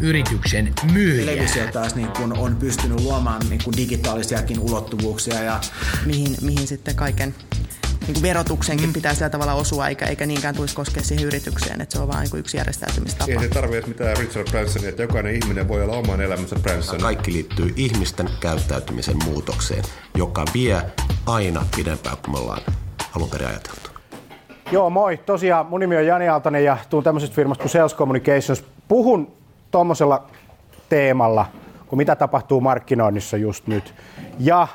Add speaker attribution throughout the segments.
Speaker 1: yrityksen myyjää.
Speaker 2: Televisio taas niin kun on pystynyt luomaan niin kun digitaalisiakin ulottuvuuksia. Ja...
Speaker 3: Mihin, mihin sitten kaiken niin kuin verotuksenkin mm. pitää sillä tavalla osua, eikä, eikä niinkään tulisi koskea siihen yritykseen, että se on vain niin yksi järjestäytymistapa.
Speaker 4: Ei se tarvitse mitään Richard Bransonia, että jokainen ihminen voi olla oman elämänsä Branson.
Speaker 5: Kaikki liittyy ihmisten käyttäytymisen muutokseen, joka vie aina pidempään kuin me ollaan alun perin ajateltu.
Speaker 6: Joo, moi. Tosiaan mun nimi on Jani Aaltonen ja tuun tämmöisestä firmasta kuin Sales Communications. Puhun tuommoisella teemalla, kuin mitä tapahtuu markkinoinnissa just nyt. Ja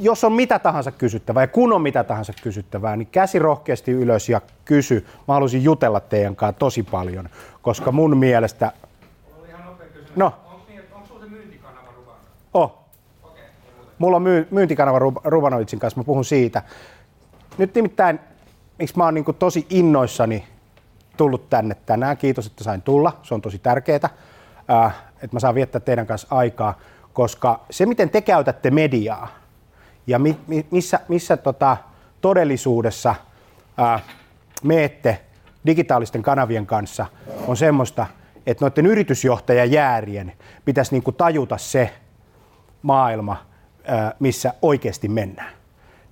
Speaker 6: jos on mitä tahansa kysyttävää ja kun on mitä tahansa kysyttävää, niin käsi rohkeasti ylös ja kysy. Mä haluaisin jutella teidän kanssa tosi paljon, koska mun mielestä... No. Oh. Mulla on myy- myyntikanava Rubanovitsin kanssa, mä puhun siitä. Nyt nimittäin, miksi mä oon niin tosi innoissani tullut tänne tänään. Kiitos, että sain tulla. Se on tosi tärkeää, äh, että mä saan viettää teidän kanssa aikaa, koska se, miten te käytätte mediaa ja mi, mi, missä, missä tota, todellisuudessa äh, meette digitaalisten kanavien kanssa, on semmoista, että noiden yritysjohtajajäärien pitäisi niinku tajuta se maailma, äh, missä oikeasti mennään.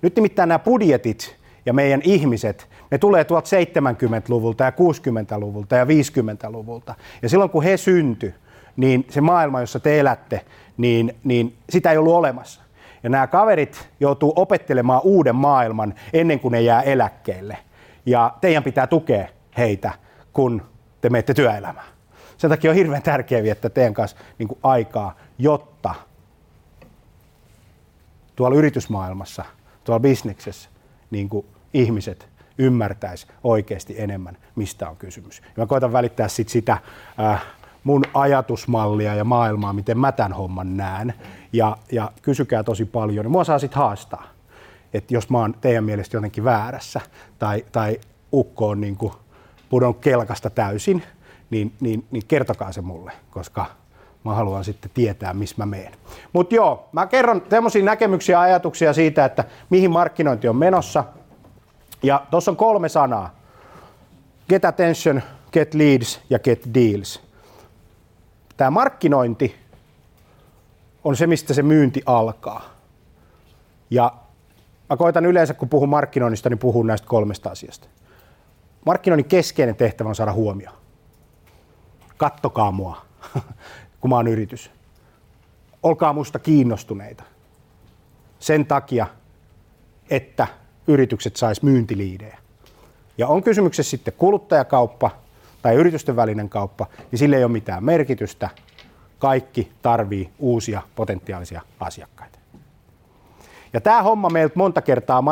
Speaker 6: Nyt nimittäin nämä budjetit ja meidän ihmiset, ne tulee tuolta 70-luvulta ja 60-luvulta ja 50-luvulta. Ja silloin kun he synty, niin se maailma, jossa te elätte, niin, niin sitä ei ollut olemassa. Ja nämä kaverit joutuu opettelemaan uuden maailman ennen kuin ne jää eläkkeelle. Ja teidän pitää tukea heitä, kun te menette työelämään. Sen takia on hirveän tärkeää viettää teidän kanssa niin kuin aikaa, jotta tuolla yritysmaailmassa, tuolla bisneksessä, niin kuin ihmiset ymmärtäisi oikeasti enemmän, mistä on kysymys. Ja mä koitan välittää sit sitä äh, mun ajatusmallia ja maailmaa, miten mä tämän homman näen. Ja, ja kysykää tosi paljon. Mua saa sitten haastaa, että jos mä oon teidän mielestä jotenkin väärässä tai, tai ukko on niin pudonnut kelkasta täysin, niin, niin, niin kertokaa se mulle, koska mä haluan sitten tietää, missä mä meen. Mutta joo, mä kerron semmoisia näkemyksiä ja ajatuksia siitä, että mihin markkinointi on menossa – ja tuossa on kolme sanaa. Get attention, get leads ja get deals. Tämä markkinointi on se, mistä se myynti alkaa. Ja mä koitan yleensä, kun puhun markkinoinnista, niin puhun näistä kolmesta asiasta. Markkinoinnin keskeinen tehtävä on saada huomio. Kattokaa mua, kun mä oon yritys. Olkaa musta kiinnostuneita. Sen takia, että yritykset sais myyntiliidejä. Ja on kysymyksessä sitten kuluttajakauppa tai yritysten välinen kauppa, niin sille ei ole mitään merkitystä. Kaikki tarvii uusia potentiaalisia asiakkaita. Ja tämä homma meiltä monta kertaa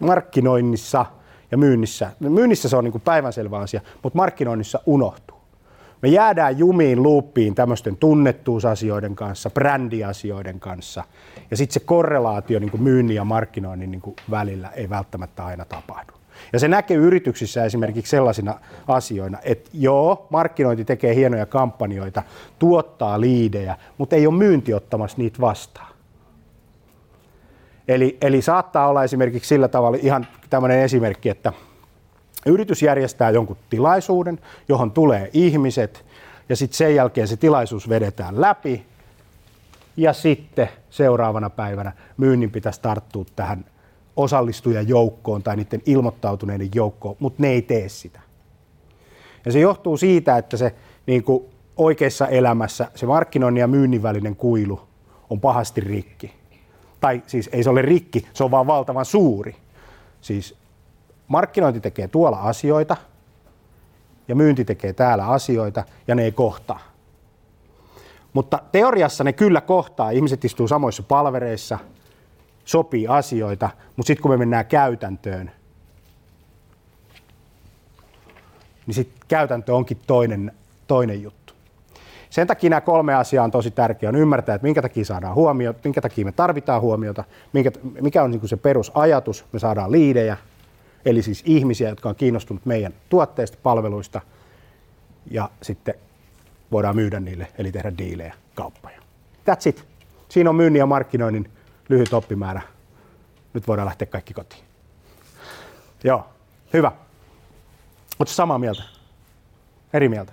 Speaker 6: markkinoinnissa ja myynnissä, myynnissä se on niin päivänselvä asia, mutta markkinoinnissa unohtuu. Me jäädään jumiin, luuppiin tämmöisten tunnettuusasioiden kanssa, brändiasioiden kanssa – ja sitten se korrelaatio niin myynnin ja markkinoinnin niin välillä ei välttämättä aina tapahdu. Ja se näkyy yrityksissä esimerkiksi sellaisina asioina, että joo, markkinointi tekee hienoja kampanjoita, tuottaa liidejä, mutta ei ole myynti ottamassa niitä vastaan. Eli, eli saattaa olla esimerkiksi sillä tavalla ihan tämmöinen esimerkki, että yritys järjestää jonkun tilaisuuden, johon tulee ihmiset, ja sitten sen jälkeen se tilaisuus vedetään läpi, ja sitten seuraavana päivänä myynnin pitäisi tarttua tähän osallistujajoukkoon tai niiden ilmoittautuneiden joukkoon, mutta ne ei tee sitä. Ja se johtuu siitä, että se niin kuin oikeassa elämässä se markkinoinnin ja myynnin välinen kuilu on pahasti rikki. Tai siis ei se ole rikki, se on vaan valtavan suuri. Siis markkinointi tekee tuolla asioita ja myynti tekee täällä asioita ja ne ei kohtaa. Mutta teoriassa ne kyllä kohtaa. Ihmiset istuu samoissa palvereissa, sopii asioita, mutta sitten kun me mennään käytäntöön, niin sitten käytäntö onkin toinen, toinen juttu. Sen takia nämä kolme asiaa on tosi tärkeää. On ymmärtää, että minkä takia saadaan huomiota, minkä takia me tarvitaan huomiota, mikä on niin se perusajatus, me saadaan liidejä, eli siis ihmisiä, jotka on kiinnostunut meidän tuotteista, palveluista, ja sitten voidaan myydä niille, eli tehdä diilejä, kauppoja. That's it. Siinä on myynnin ja markkinoinnin lyhyt oppimäärä. Nyt voidaan lähteä kaikki kotiin. Joo, hyvä. Oletko samaa mieltä? Eri mieltä?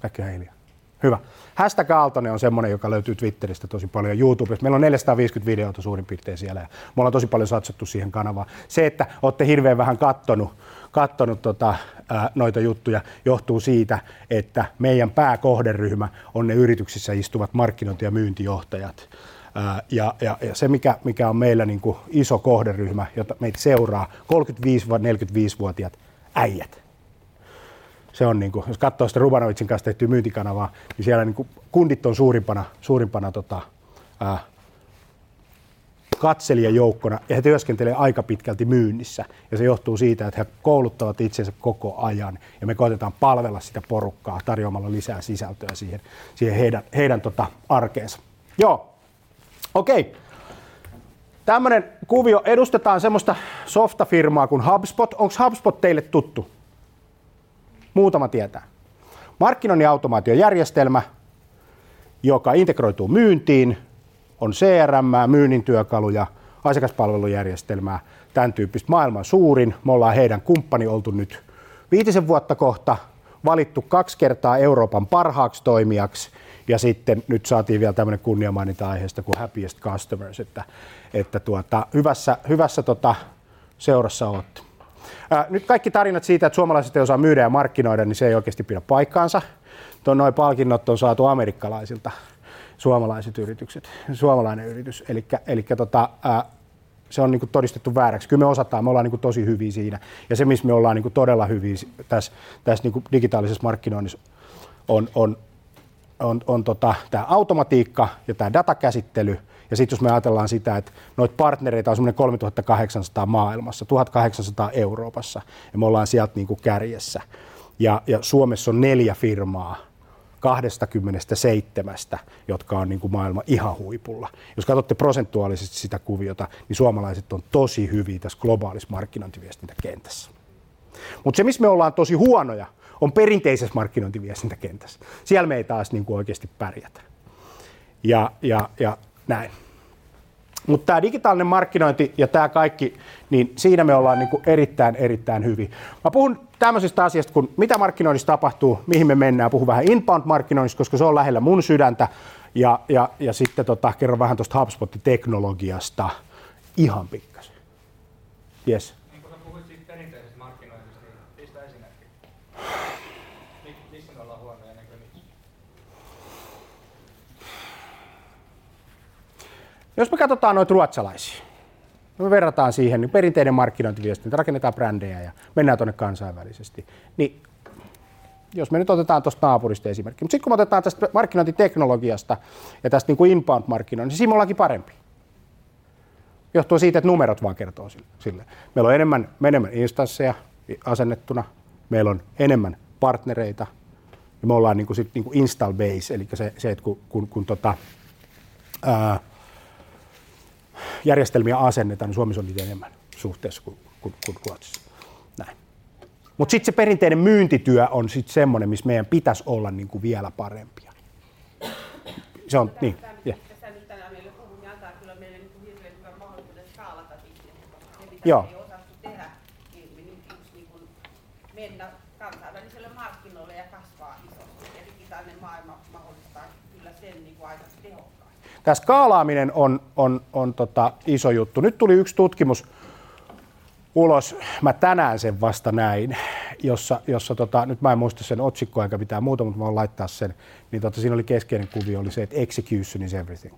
Speaker 6: Kaikki on hiljaa. Hyvä. Hashtag Aaltonen on semmoinen, joka löytyy Twitteristä tosi paljon YouTubesta. Meillä on 450 videota suurin piirtein siellä ja me ollaan tosi paljon satsattu siihen kanavaan. Se, että olette hirveän vähän kattonut, kattonut tota, ää, noita juttuja, johtuu siitä, että meidän pääkohderyhmä on ne yrityksissä istuvat markkinointi- ja myyntijohtajat. Ää, ja, ja, ja se, mikä, mikä on meillä niin kuin iso kohderyhmä, jota meitä seuraa, 35-45-vuotiaat äijät se on, niin kuin, jos katsoo sitä Rubanovicin kanssa tehtyä myyntikanavaa, niin siellä niin kuin, kundit on suurimpana, suurimpana tota, ää, katselijajoukkona ja he työskentelevät aika pitkälti myynnissä. Ja se johtuu siitä, että he kouluttavat itsensä koko ajan ja me koitetaan palvella sitä porukkaa tarjoamalla lisää sisältöä siihen, siihen heidän, heidän tota, arkeensa. Joo, okei. Okay. Tämmöinen kuvio, edustetaan semmoista softafirmaa kuin HubSpot. Onko HubSpot teille tuttu? Muutama tietää. Markkinoinnin automaatiojärjestelmä, joka integroituu myyntiin, on CRM, myynnin työkaluja, asiakaspalvelujärjestelmää, tämän tyyppistä maailman suurin. Me ollaan heidän kumppani oltu nyt viitisen vuotta kohta, valittu kaksi kertaa Euroopan parhaaksi toimijaksi ja sitten nyt saatiin vielä tämmöinen kunniamaininta aiheesta kuin Happiest Customers, että, että tuota, hyvässä, hyvässä tota, seurassa olette. Ää, nyt kaikki tarinat siitä, että suomalaiset ei osaa myydä ja markkinoida, niin se ei oikeasti pidä paikkaansa. Tuon noin palkinnot on saatu amerikkalaisilta, suomalaiset yritykset, suomalainen yritys. Eli tota, se on niinku todistettu vääräksi. Kyllä me osataan, me ollaan niinku tosi hyviä siinä. Ja se, missä me ollaan niinku todella hyviä tässä, tässä niinku digitaalisessa markkinoinnissa, on, on, on, on tota, tämä automatiikka ja tämä datakäsittely – ja sitten jos me ajatellaan sitä, että noita partnereita on semmoinen 3800 maailmassa, 1800 Euroopassa, ja me ollaan sieltä niin kuin kärjessä. Ja, ja Suomessa on neljä firmaa, 27, jotka on niin kuin maailman ihan huipulla. Jos katsotte prosentuaalisesti sitä kuviota, niin suomalaiset on tosi hyviä tässä globaalissa markkinointiviestintäkentässä. Mutta se, missä me ollaan tosi huonoja, on perinteisessä markkinointiviestintäkentässä. Siellä me ei taas niin kuin oikeasti pärjätä. Ja, ja, ja näin. Mutta tämä digitaalinen markkinointi ja tämä kaikki, niin siinä me ollaan niinku erittäin, erittäin hyvin. Mä puhun tämmöisestä asiasta, kun mitä markkinoinnissa tapahtuu, mihin me mennään. Puhun vähän inbound-markkinoinnista, koska se on lähellä mun sydäntä. Ja, ja, ja sitten tota, kerron vähän tuosta HubSpot-teknologiasta ihan pikkasen. Yes. Jos me katsotaan noita ruotsalaisia, me verrataan siihen, niin perinteinen markkinointiviestintä, rakennetaan brändejä ja mennään tuonne kansainvälisesti, niin jos me nyt otetaan tuosta naapurista esimerkki, mutta sitten kun me otetaan tästä markkinointiteknologiasta ja tästä niin kuin inbound-markkinoinnista, niin siinä me ollaankin parempi. Johtuu siitä, että numerot vaan kertoo sille. Meillä on enemmän, enemmän instansseja asennettuna, meillä on enemmän partnereita, ja me ollaan niin kuin, sit, niin kuin install base, eli se, se että kun, kun, kun tota, ää, järjestelmiä asennetaan, niin Suomessa on niitä enemmän suhteessa kuin, kuin, kuin Ruotsissa. Näin. Mutta sitten se perinteinen myyntityö on sitten semmoinen, missä meidän pitäisi olla niin kuin vielä parempia. Se on, niin. Yeah. Joo. Tämä skaalaaminen on, on, on tota iso juttu. Nyt tuli yksi tutkimus ulos, mä tänään sen vasta näin, jossa, jossa tota, nyt mä en muista sen otsikkoa eikä mitään muuta, mutta mä voin laittaa sen, niin tota, siinä oli keskeinen kuvio, oli se, että execution is everything.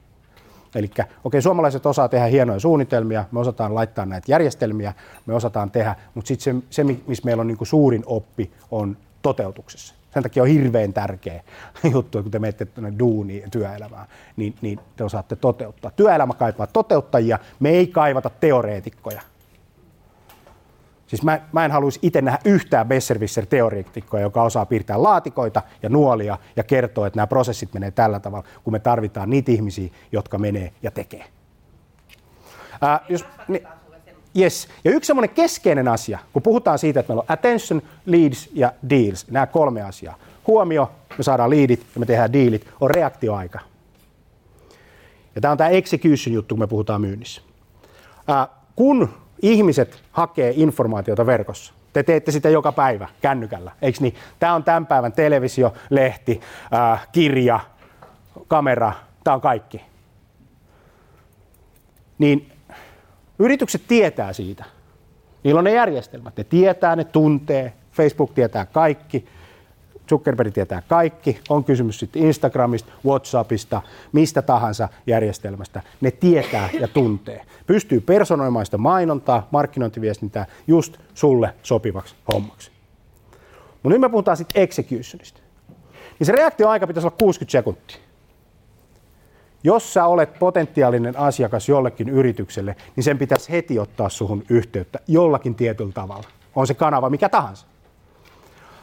Speaker 6: Eli okei, okay, suomalaiset osaa tehdä hienoja suunnitelmia, me osataan laittaa näitä järjestelmiä, me osataan tehdä, mutta sitten se, se, missä meillä on niinku suurin oppi, on toteutuksessa. Sen takia on hirveän tärkeä juttu, että kun te menette tuonne duuniin työelämään, niin, niin te osaatte toteuttaa. Työelämä kaipaa toteuttajia, me ei kaivata teoreetikkoja. Siis mä, mä en haluaisi itse nähdä yhtään besserwisser teoreetikkoa joka osaa piirtää laatikoita ja nuolia ja kertoo, että nämä prosessit menee tällä tavalla, kun me tarvitaan niitä ihmisiä, jotka menee ja tekee. Ää, jos, niin, yes. Ja yksi semmoinen keskeinen asia, kun puhutaan siitä, että meillä on attention, leads ja deals, nämä kolme asiaa. Huomio, me saadaan leadit ja me tehdään dealit, on reaktioaika. Ja tämä on tämä execution juttu, kun me puhutaan myynnissä. Ää, kun ihmiset hakee informaatiota verkossa. Te teette sitä joka päivä kännykällä, eikö niin? Tämä on tämän päivän televisio, lehti, äh, kirja, kamera, tämä on kaikki. Niin yritykset tietää siitä. Niillä on ne järjestelmät. Ne tietää, ne tuntee. Facebook tietää kaikki. Zuckerberg tietää kaikki, on kysymys sitten Instagramista, Whatsappista, mistä tahansa järjestelmästä. Ne tietää ja tuntee. Pystyy personoimaan sitä mainontaa, markkinointiviestintää just sulle sopivaksi hommaksi. Mutta nyt me puhutaan sitten executionista. Niin se reaktioaika pitäisi olla 60 sekuntia. Jos sä olet potentiaalinen asiakas jollekin yritykselle, niin sen pitäisi heti ottaa suhun yhteyttä jollakin tietyllä tavalla. On se kanava mikä tahansa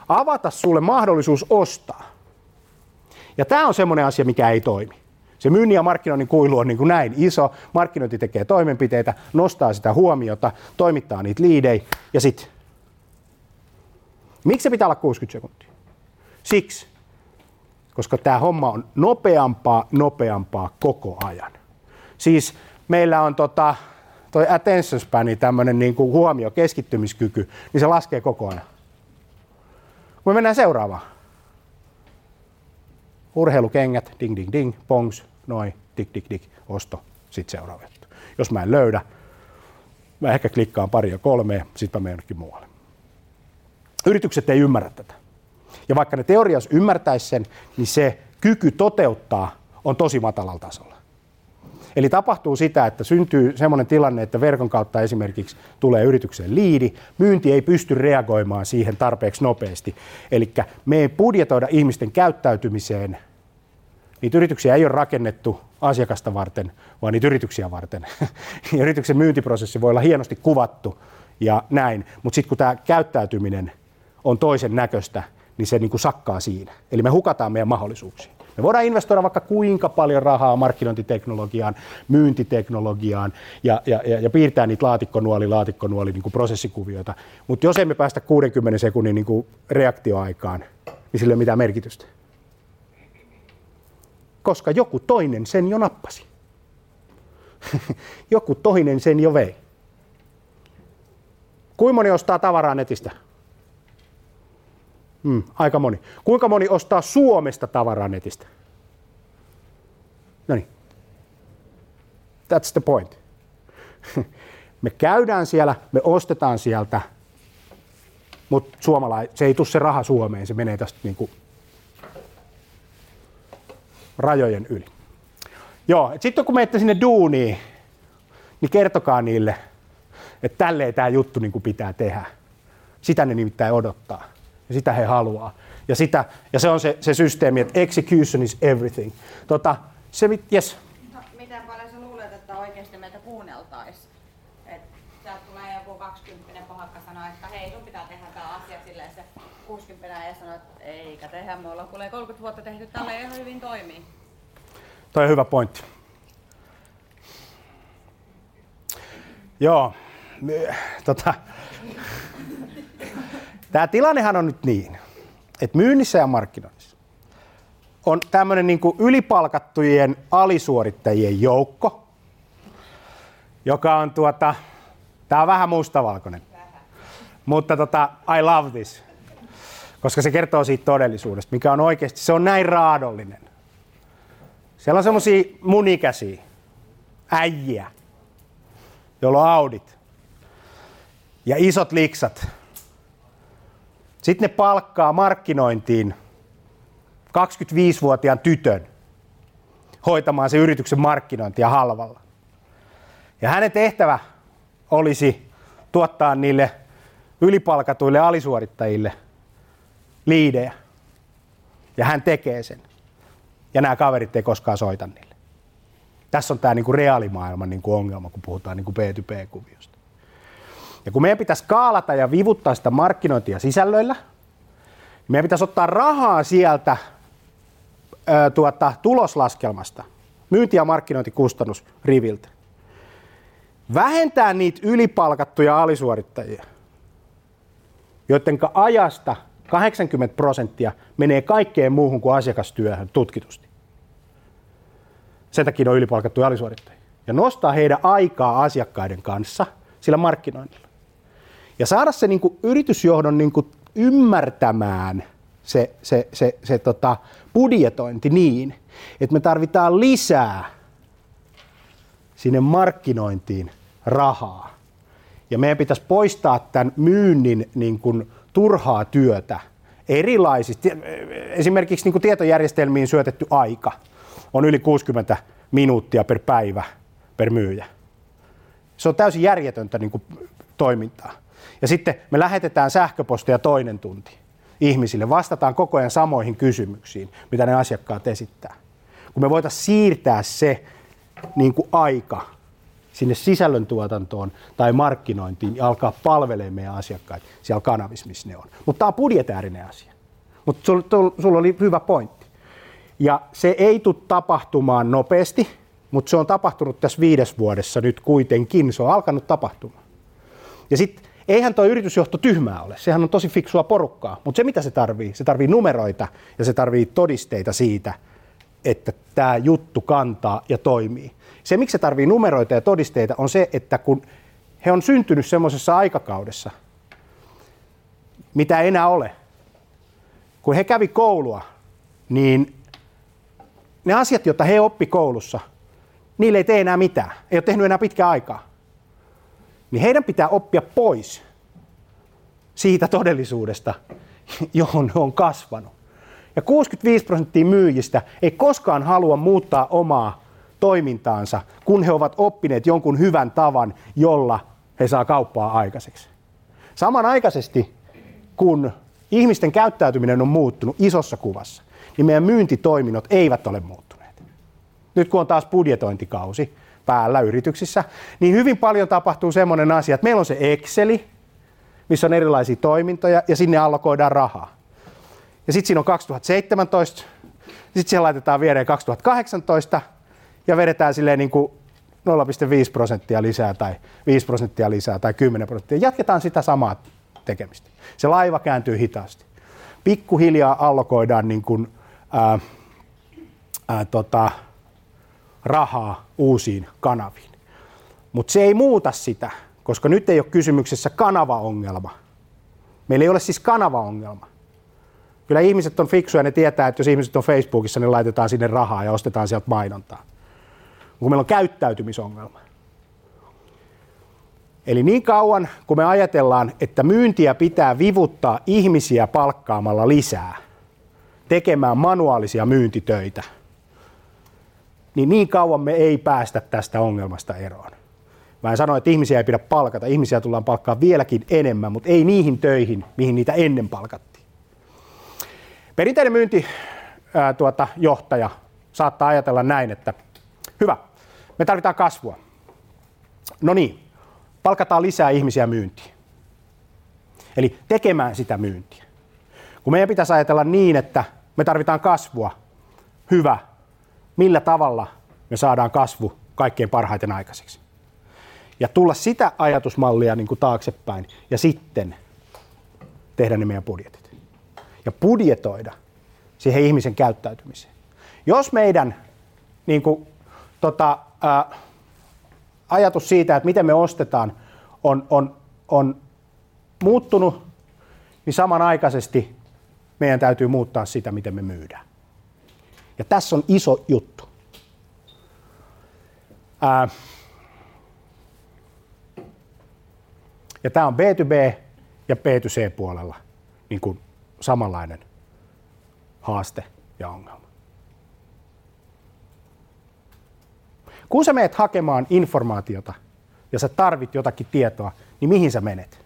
Speaker 6: avata sulle mahdollisuus ostaa. Ja tämä on semmoinen asia, mikä ei toimi. Se myynnin ja markkinoinnin kuilu on niin kuin näin iso. Markkinointi tekee toimenpiteitä, nostaa sitä huomiota, toimittaa niitä liidejä ja sitten. Miksi se pitää olla 60 sekuntia? Siksi, koska tämä homma on nopeampaa, nopeampaa koko ajan. Siis meillä on tota, toi attention span, tämmöinen niin kuin huomio, keskittymiskyky, niin se laskee koko ajan. Me mennään seuraavaan. Urheilukengät, ding ding ding, pongs, noin, dik dik dik, osto, sitten seuraava juttu. Jos mä en löydä, mä ehkä klikkaan pari ja kolme, sitten mä menen muualle. Yritykset ei ymmärrä tätä. Ja vaikka ne teoriassa ymmärtäisi sen, niin se kyky toteuttaa on tosi matalalla tasolla. Eli tapahtuu sitä, että syntyy sellainen tilanne, että verkon kautta esimerkiksi tulee yritykseen liidi, myynti ei pysty reagoimaan siihen tarpeeksi nopeasti. Eli me ei budjetoida ihmisten käyttäytymiseen. Niitä yrityksiä ei ole rakennettu asiakasta varten, vaan niitä yrityksiä varten. Yrityksen myyntiprosessi voi olla hienosti kuvattu ja näin, mutta sitten kun tämä käyttäytyminen on toisen näköistä, niin se niin kuin sakkaa siinä. Eli me hukataan meidän mahdollisuuksia. Me voidaan investoida vaikka kuinka paljon rahaa markkinointiteknologiaan, myyntiteknologiaan ja, ja, ja, ja piirtää niitä laatikkonuoli, laatikkonuoli niin kuin prosessikuvioita. Mutta jos emme päästä 60 sekunnin niin kuin reaktioaikaan, niin sillä ei ole mitään merkitystä. Koska joku toinen sen jo nappasi. joku toinen sen jo vei. Kuinka moni ostaa tavaraa netistä? Mm, aika moni. Kuinka moni ostaa Suomesta tavaraa netistä? No niin. That's the point. Me käydään siellä, me ostetaan sieltä, mutta suomalai, se ei tule se raha Suomeen, se menee tästä niin kuin rajojen yli. Joo, sitten kun menette sinne duuniin, niin kertokaa niille, että tälleen tämä juttu niin kuin pitää tehdä. Sitä ne nimittäin odottaa ja sitä he haluaa. Ja, sitä, ja se on se, se systeemi, että execution is everything. Tota, se, yes.
Speaker 7: no, miten paljon sä luulet, että oikeasti meitä kuunneltaisiin? Sieltä tulee joku 20 pohakka sanoa, että hei, sun pitää tehdä tämä asia silleen, se 60 ja sanoo, että eikä tehdä, me ollaan kuulee 30 vuotta tehty, tälle ihan hyvin toimii.
Speaker 6: Toi on hyvä pointti. Joo, tota, Tämä tilannehan on nyt niin, että myynnissä ja markkinoinnissa on tämmöinen niin ylipalkattujen alisuorittajien joukko, joka on tuota, tämä on vähän mustavalkoinen, mutta tota, I love this, koska se kertoo siitä todellisuudesta, mikä on oikeasti, se on näin raadollinen. Siellä on semmoisia munikäsiä, äijiä, joilla on audit, ja isot liksat. Sitten ne palkkaa markkinointiin 25-vuotiaan tytön hoitamaan se yrityksen markkinointia halvalla. Ja hänen tehtävä olisi tuottaa niille ylipalkatuille alisuorittajille liidejä. Ja hän tekee sen. Ja nämä kaverit ei koskaan soita niille. Tässä on tämä niinku reaalimaailman niinku ongelma, kun puhutaan niinku B2B-kuviosta. Ja kun meidän pitäisi skaalata ja vivuttaa sitä markkinointia sisällöillä, niin meidän pitäisi ottaa rahaa sieltä ö, tuota, tuloslaskelmasta, myynti- ja markkinointikustannusriviltä. Vähentää niitä ylipalkattuja alisuorittajia, joiden ajasta 80 prosenttia menee kaikkeen muuhun kuin asiakastyöhön tutkitusti. Sen takia ne on ylipalkattuja alisuorittajia. Ja nostaa heidän aikaa asiakkaiden kanssa sillä markkinoinnilla. Ja saada se niin kuin yritysjohdon niin kuin ymmärtämään se, se, se, se tota budjetointi niin, että me tarvitaan lisää sinne markkinointiin rahaa. Ja meidän pitäisi poistaa tämän myynnin niin kuin turhaa työtä erilaisista. Esimerkiksi niin kuin tietojärjestelmiin syötetty aika on yli 60 minuuttia per päivä per myyjä. Se on täysin järjetöntä niin kuin toimintaa. Ja sitten me lähetetään sähköpostia toinen tunti ihmisille, vastataan koko ajan samoihin kysymyksiin, mitä ne asiakkaat esittää. Kun me voitaisiin siirtää se niin kuin aika sinne sisällöntuotantoon tai markkinointiin ja alkaa palvelemaan meidän asiakkaita siellä kanavissa, missä ne on. Mutta tämä on budjetäärinen asia. Mutta sulla oli hyvä pointti. Ja se ei tule tapahtumaan nopeasti, mutta se on tapahtunut tässä viides vuodessa nyt kuitenkin. Se on alkanut tapahtumaan. Ja sitten eihän tuo yritysjohto tyhmää ole. Sehän on tosi fiksua porukkaa. Mutta se mitä se tarvii? Se tarvii numeroita ja se tarvii todisteita siitä, että tämä juttu kantaa ja toimii. Se, miksi se tarvii numeroita ja todisteita, on se, että kun he on syntynyt semmoisessa aikakaudessa, mitä ei enää ole. Kun he kävi koulua, niin ne asiat, joita he oppi koulussa, niille ei tee enää mitään. Ei ole tehnyt enää pitkää aikaa. Niin heidän pitää oppia pois siitä todellisuudesta, johon he on kasvanut. Ja 65 prosenttia myyjistä ei koskaan halua muuttaa omaa toimintaansa, kun he ovat oppineet jonkun hyvän tavan, jolla he saa kauppaa aikaiseksi. Samanaikaisesti, kun ihmisten käyttäytyminen on muuttunut isossa kuvassa, niin meidän myyntitoiminnot eivät ole muuttuneet. Nyt kun on taas budjetointikausi päällä yrityksissä, niin hyvin paljon tapahtuu semmoinen asia, että meillä on se Exceli, missä on erilaisia toimintoja ja sinne allokoidaan rahaa. Ja sitten siinä on 2017, sitten siihen laitetaan viereen 2018 ja vedetään silleen niin kuin 0,5 prosenttia lisää tai 5 prosenttia lisää tai 10 prosenttia. Jatketaan sitä samaa tekemistä. Se laiva kääntyy hitaasti. Pikkuhiljaa allokoidaan niin kuin, ää, ää, tota, rahaa uusiin kanaviin. Mutta se ei muuta sitä, koska nyt ei ole kysymyksessä kanavaongelma. Meillä ei ole siis kanavaongelma. Kyllä ihmiset on fiksuja, ne tietää, että jos ihmiset on Facebookissa, niin laitetaan sinne rahaa ja ostetaan sieltä mainontaa kun meillä on käyttäytymisongelma. Eli niin kauan, kun me ajatellaan, että myyntiä pitää vivuttaa ihmisiä palkkaamalla lisää, tekemään manuaalisia myyntitöitä, niin niin kauan me ei päästä tästä ongelmasta eroon. Mä en sano, että ihmisiä ei pidä palkata. Ihmisiä tullaan palkkaa vieläkin enemmän, mutta ei niihin töihin, mihin niitä ennen palkattiin. Perinteinen myyntijohtaja tuota, johtaja saattaa ajatella näin, että hyvä, me tarvitaan kasvua. No niin, palkataan lisää ihmisiä myyntiin. Eli tekemään sitä myyntiä. Kun meidän pitäisi ajatella niin, että me tarvitaan kasvua, hyvä, millä tavalla me saadaan kasvu kaikkein parhaiten aikaiseksi. Ja tulla sitä ajatusmallia niin kuin taaksepäin ja sitten tehdä ne meidän budjetit. Ja budjetoida siihen ihmisen käyttäytymiseen. Jos meidän niin kuin, tota, ää, ajatus siitä, että miten me ostetaan, on, on, on muuttunut, niin samanaikaisesti meidän täytyy muuttaa sitä, miten me myydään. Ja tässä on iso juttu. Ää, Ja tämä on B2B ja B2C-puolella niin kuin samanlainen haaste ja ongelma. Kun sä meet hakemaan informaatiota ja sä tarvit jotakin tietoa, niin mihin sä menet?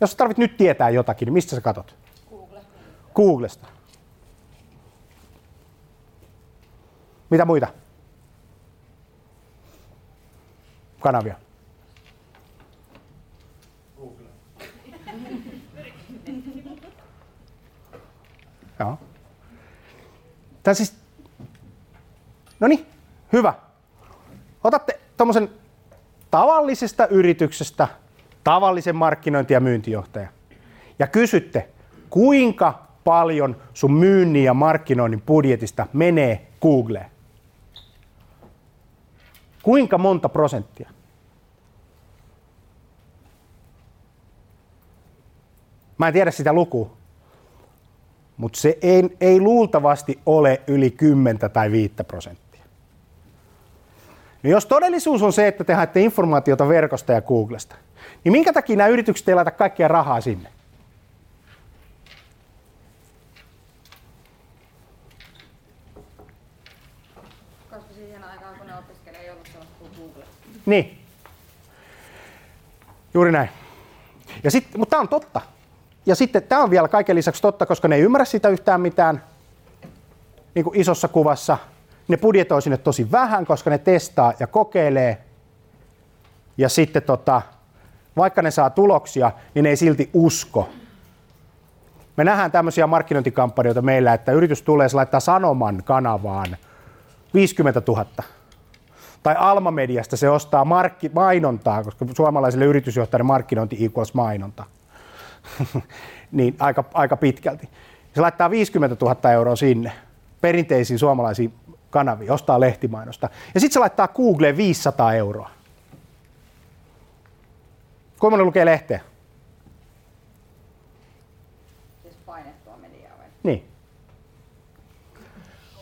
Speaker 6: Jos sä tarvit nyt tietää jotakin, niin mistä sä katot?
Speaker 7: Google.
Speaker 6: Googlesta. Mitä muita? Kanavia. Joo. Tämä siis... No niin, hyvä. Otatte tuommoisen tavallisesta yrityksestä tavallisen markkinointi- ja myyntijohtaja ja kysytte, kuinka paljon sun myynnin ja markkinoinnin budjetista menee Googleen? Kuinka monta prosenttia? Mä en tiedä sitä lukua, mutta se ei, ei luultavasti ole yli 10 tai 5 prosenttia. No jos todellisuus on se, että te haette informaatiota verkosta ja Googlesta, niin minkä takia nämä yritykset ei laita kaikkea rahaa sinne?
Speaker 7: Koska siihen aikaan, kun ne opiskelee, ei ollut sellaista kuin Google.
Speaker 6: Niin. Juuri näin. Ja sit, mutta tämä on totta. Ja sitten tämä on vielä kaiken lisäksi totta, koska ne ei ymmärrä sitä yhtään mitään niin kuin isossa kuvassa. Ne budjetoi sinne tosi vähän, koska ne testaa ja kokeilee. Ja sitten tota, vaikka ne saa tuloksia, niin ne ei silti usko. Me nähdään tämmöisiä markkinointikampanjoita meillä, että yritys tulee, laittaa Sanoman kanavaan 50 000 tai Alma-mediasta se ostaa markki, mainontaa, koska suomalaisille yritysjohtajille markkinointi equals mainonta. niin aika, aika pitkälti. Se laittaa 50 000 euroa sinne perinteisiin suomalaisiin kanaviin, ostaa lehtimainosta. Ja sitten se laittaa Googleen 500 euroa. Kuinka moni lukee lehteä?
Speaker 7: Siis painettua mediaa vai?
Speaker 6: Niin.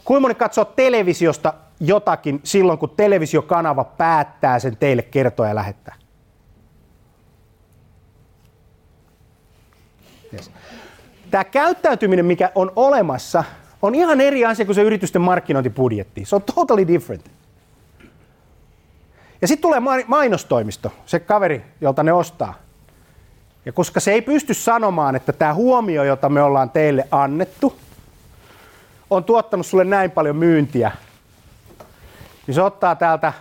Speaker 6: Kuinka moni katsoo televisiosta jotakin silloin, kun televisiokanava päättää sen teille kertoa ja lähettää? Yes. Tämä käyttäytyminen, mikä on olemassa, on ihan eri asia kuin se yritysten markkinointibudjetti. Se on totally different. Ja sitten tulee mainostoimisto, se kaveri, jolta ne ostaa. Ja koska se ei pysty sanomaan, että tämä huomio, jota me ollaan teille annettu, on tuottanut sulle näin paljon myyntiä, niin se ottaa täältä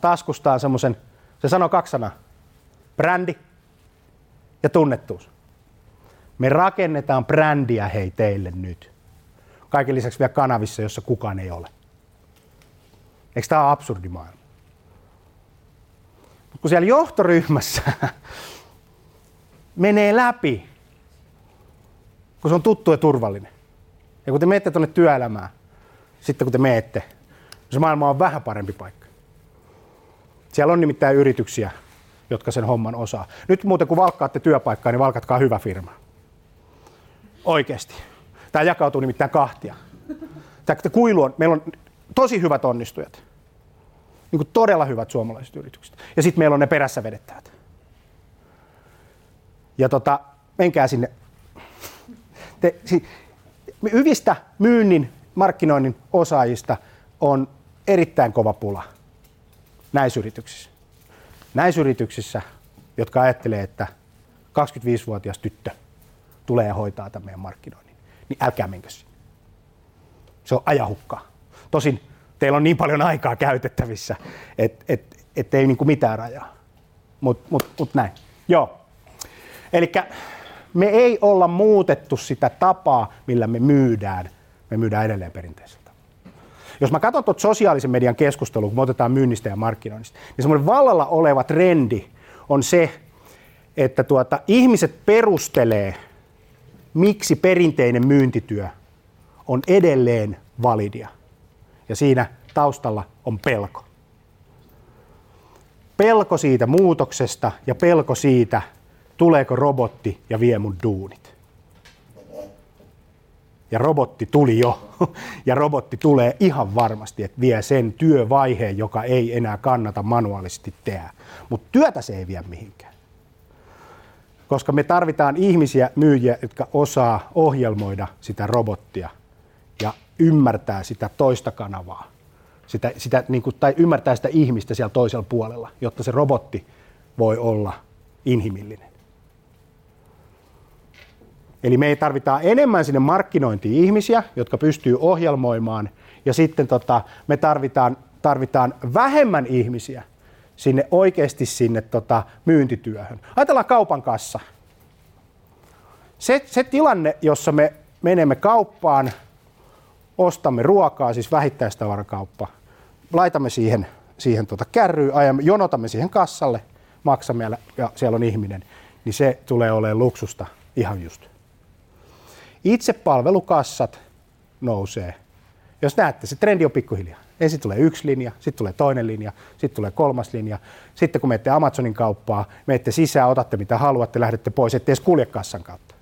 Speaker 6: taskustaan semmoisen, se sanoo kaksi sanaa, brändi ja tunnettuus. Me rakennetaan brändiä hei teille nyt. Kaiken lisäksi vielä kanavissa, jossa kukaan ei ole. Eikö tämä ole absurdi maailma? Kun siellä johtoryhmässä menee läpi, kun se on tuttu ja turvallinen. Ja kun te menette tuonne työelämään, sitten kun te menette, se maailma on vähän parempi paikka. Siellä on nimittäin yrityksiä, jotka sen homman osaa. Nyt muuten kun valkkaatte työpaikkaa, niin valkatkaa hyvä firma. Oikeasti. Tämä jakautuu nimittäin kahtia. Tämä kuilu on, meillä on tosi hyvät onnistujat. Niin kuin todella hyvät suomalaiset yritykset. Ja sitten meillä on ne perässä vedettävät. Ja tota, menkää sinne. Te, si, hyvistä myynnin, markkinoinnin osaajista on erittäin kova pula näissä yrityksissä. Näissä yrityksissä, jotka ajattelee, että 25-vuotias tyttö tulee hoitaa tämän meidän markkinoinnin, niin älkää menkö sinne. Se on ajahukkaa. Tosin teillä on niin paljon aikaa käytettävissä, että et, et ei niinku mitään rajaa. Mutta mut, mut näin. Joo. Eli me ei olla muutettu sitä tapaa, millä me myydään. Me myydään edelleen perinteiseltä. Jos mä katson tuota sosiaalisen median keskustelua, kun me otetaan myynnistä ja markkinoinnista, niin semmoinen vallalla oleva trendi on se, että tuota, ihmiset perustelee, miksi perinteinen myyntityö on edelleen validia. Ja siinä taustalla on pelko. Pelko siitä muutoksesta ja pelko siitä, tuleeko robotti ja vie mun duunit. Ja robotti tuli jo. Ja robotti tulee ihan varmasti, että vie sen työvaiheen, joka ei enää kannata manuaalisesti tehdä. Mutta työtä se ei vie mihinkään. Koska me tarvitaan ihmisiä, myyjiä, jotka osaa ohjelmoida sitä robottia ja ymmärtää sitä toista kanavaa. Sitä, sitä, niin kuin, tai ymmärtää sitä ihmistä siellä toisella puolella, jotta se robotti voi olla inhimillinen. Eli me tarvitaan enemmän sinne markkinointiin ihmisiä, jotka pystyy ohjelmoimaan, ja sitten tota, me tarvitaan, tarvitaan vähemmän ihmisiä sinne oikeasti sinne tota, myyntityöhön. Ajatellaan kaupan kassa. Se, se tilanne, jossa me menemme kauppaan, ostamme ruokaa, siis vähittäistavarakauppa, laitamme siihen, siihen tota kärryyn, ajamme, jonotamme siihen kassalle, maksamme ja siellä on ihminen, niin se tulee olemaan luksusta ihan just. Itse palvelukassat nousee. Jos näette, se trendi on pikkuhiljaa. Ensin tulee yksi linja, sitten tulee toinen linja, sitten tulee kolmas linja. Sitten kun menette Amazonin kauppaa, menette sisään, otatte mitä haluatte, lähdette pois, ettei edes kulje kassan kautta.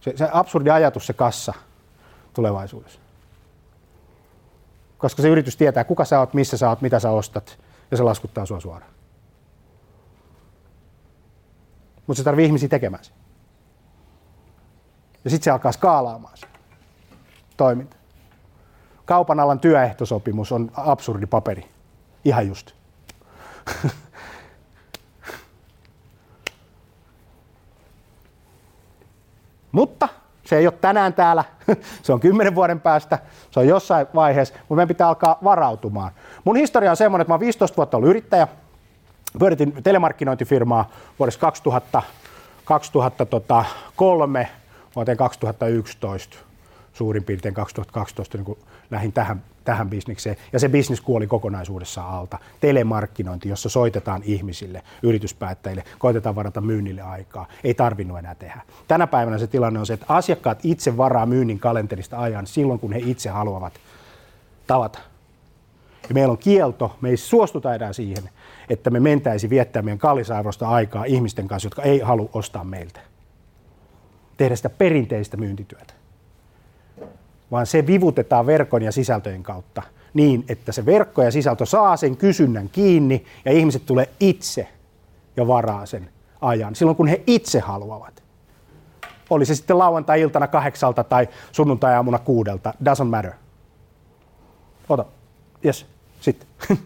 Speaker 6: Se, se absurdi ajatus, se kassa tulevaisuudessa. Koska se yritys tietää, kuka sä oot, missä sä oot, mitä sä ostat, ja se laskuttaa sua suoraan. Mutta se tarvii ihmisiä tekemään sen. Ja sitten se alkaa skaalaamaan se toiminta. Kaupan alan työehtosopimus on absurdi paperi. Ihan just. Mutta se ei ole tänään täällä, se on kymmenen vuoden päästä, se on jossain vaiheessa, mutta meidän pitää alkaa varautumaan. Mun historia on semmoinen, että mä oon 15 vuotta ollut yrittäjä, pyöritin telemarkkinointifirmaa vuodesta 2000, 2003 vuoteen 2011 suurin piirtein 2012 niin lähdin tähän, tähän bisnekseen. Ja se bisnes kuoli kokonaisuudessaan alta. Telemarkkinointi, jossa soitetaan ihmisille, yrityspäättäjille, koitetaan varata myynnille aikaa. Ei tarvinnut enää tehdä. Tänä päivänä se tilanne on se, että asiakkaat itse varaa myynnin kalenterista ajan silloin, kun he itse haluavat tavata. Ja meillä on kielto, me ei suostuta enää siihen, että me mentäisi viettää meidän kallisarvosta aikaa ihmisten kanssa, jotka ei halua ostaa meiltä. Tehdä sitä perinteistä myyntityötä vaan se vivutetaan verkon ja sisältöjen kautta niin, että se verkko ja sisältö saa sen kysynnän kiinni ja ihmiset tulee itse ja varaa sen ajan silloin, kun he itse haluavat. Oli se sitten lauantai-iltana kahdeksalta tai sunnuntai-aamuna kuudelta, doesn't matter. Ota, yes, sitten.